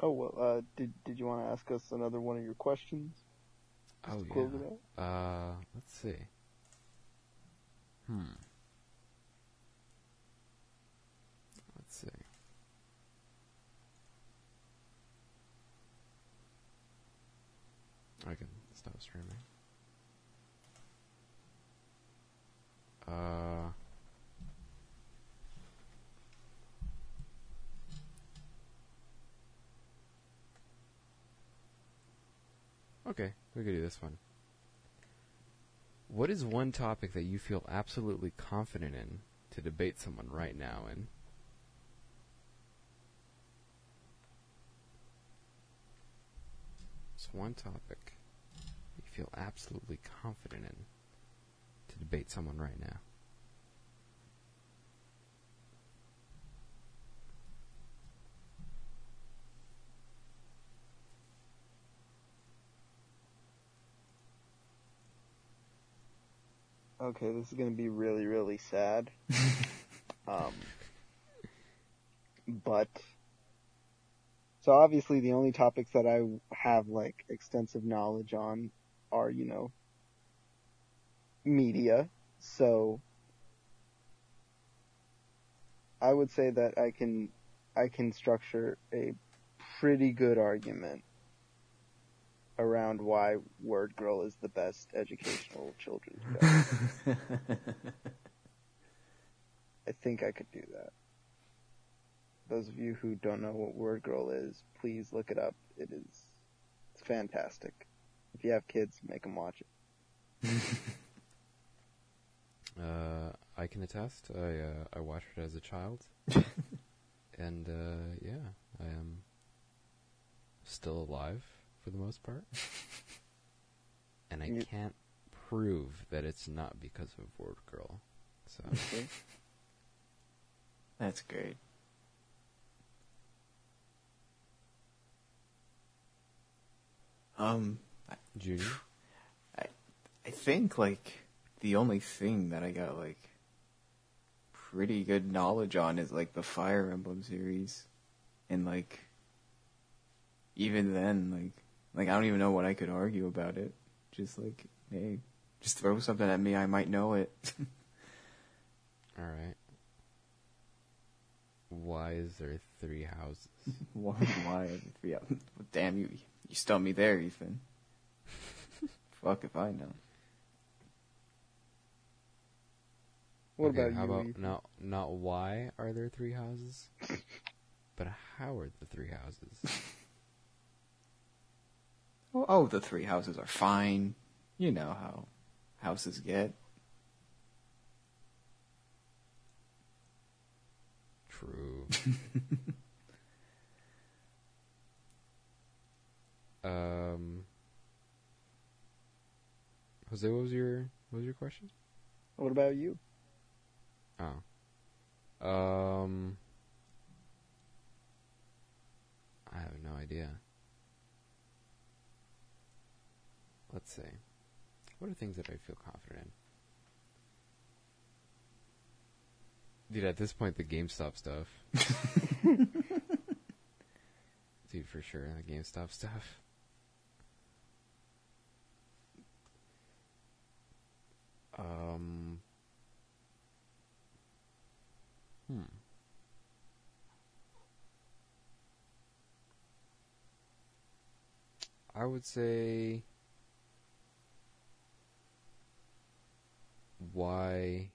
Oh well. Uh, did did you want to ask us another one of your questions? Oh, to close yeah. it out? Uh, let's see. Hmm. Let's see. I can stop streaming. Uh. Okay, we could do this one. What is one topic that you feel absolutely confident in to debate someone right now in? It's one topic you feel absolutely confident in to debate someone right now. Okay, this is gonna be really, really sad. um, but so obviously the only topics that I have like extensive knowledge on are, you know, media. So I would say that I can I can structure a pretty good argument around why Word Girl is the best educational children's show. I think I could do that. Those of you who don't know what Word Girl is, please look it up. It is it's fantastic. If you have kids, make them watch it. Uh, I can attest. I uh, I watched it as a child, and uh, yeah, I am still alive for the most part, and I You- can't prove that it's not because of Word Girl. So Okay? That's great. Um, Judy, I think like the only thing that I got like pretty good knowledge on is like the Fire Emblem series, and like even then, like like I don't even know what I could argue about it. Just like hey, just throw something at me, I might know it. all right. Why is there three houses? why? Why? Yeah. Damn you! You stumped me there, Ethan. Fuck if I know. What Okay, about how you? about Ethan? not not why are there three houses, but how are the three houses? Oh, oh, the three houses are fine. You know how houses get. True. um, Jose, what was your what was your question? What about you? Oh, um, I have no idea. Let's see. What are things that I feel confident in? Dude, at this point, the GameStop stuff. Dude, for sure, the GameStop stuff. Um. Hmm. I would say. why.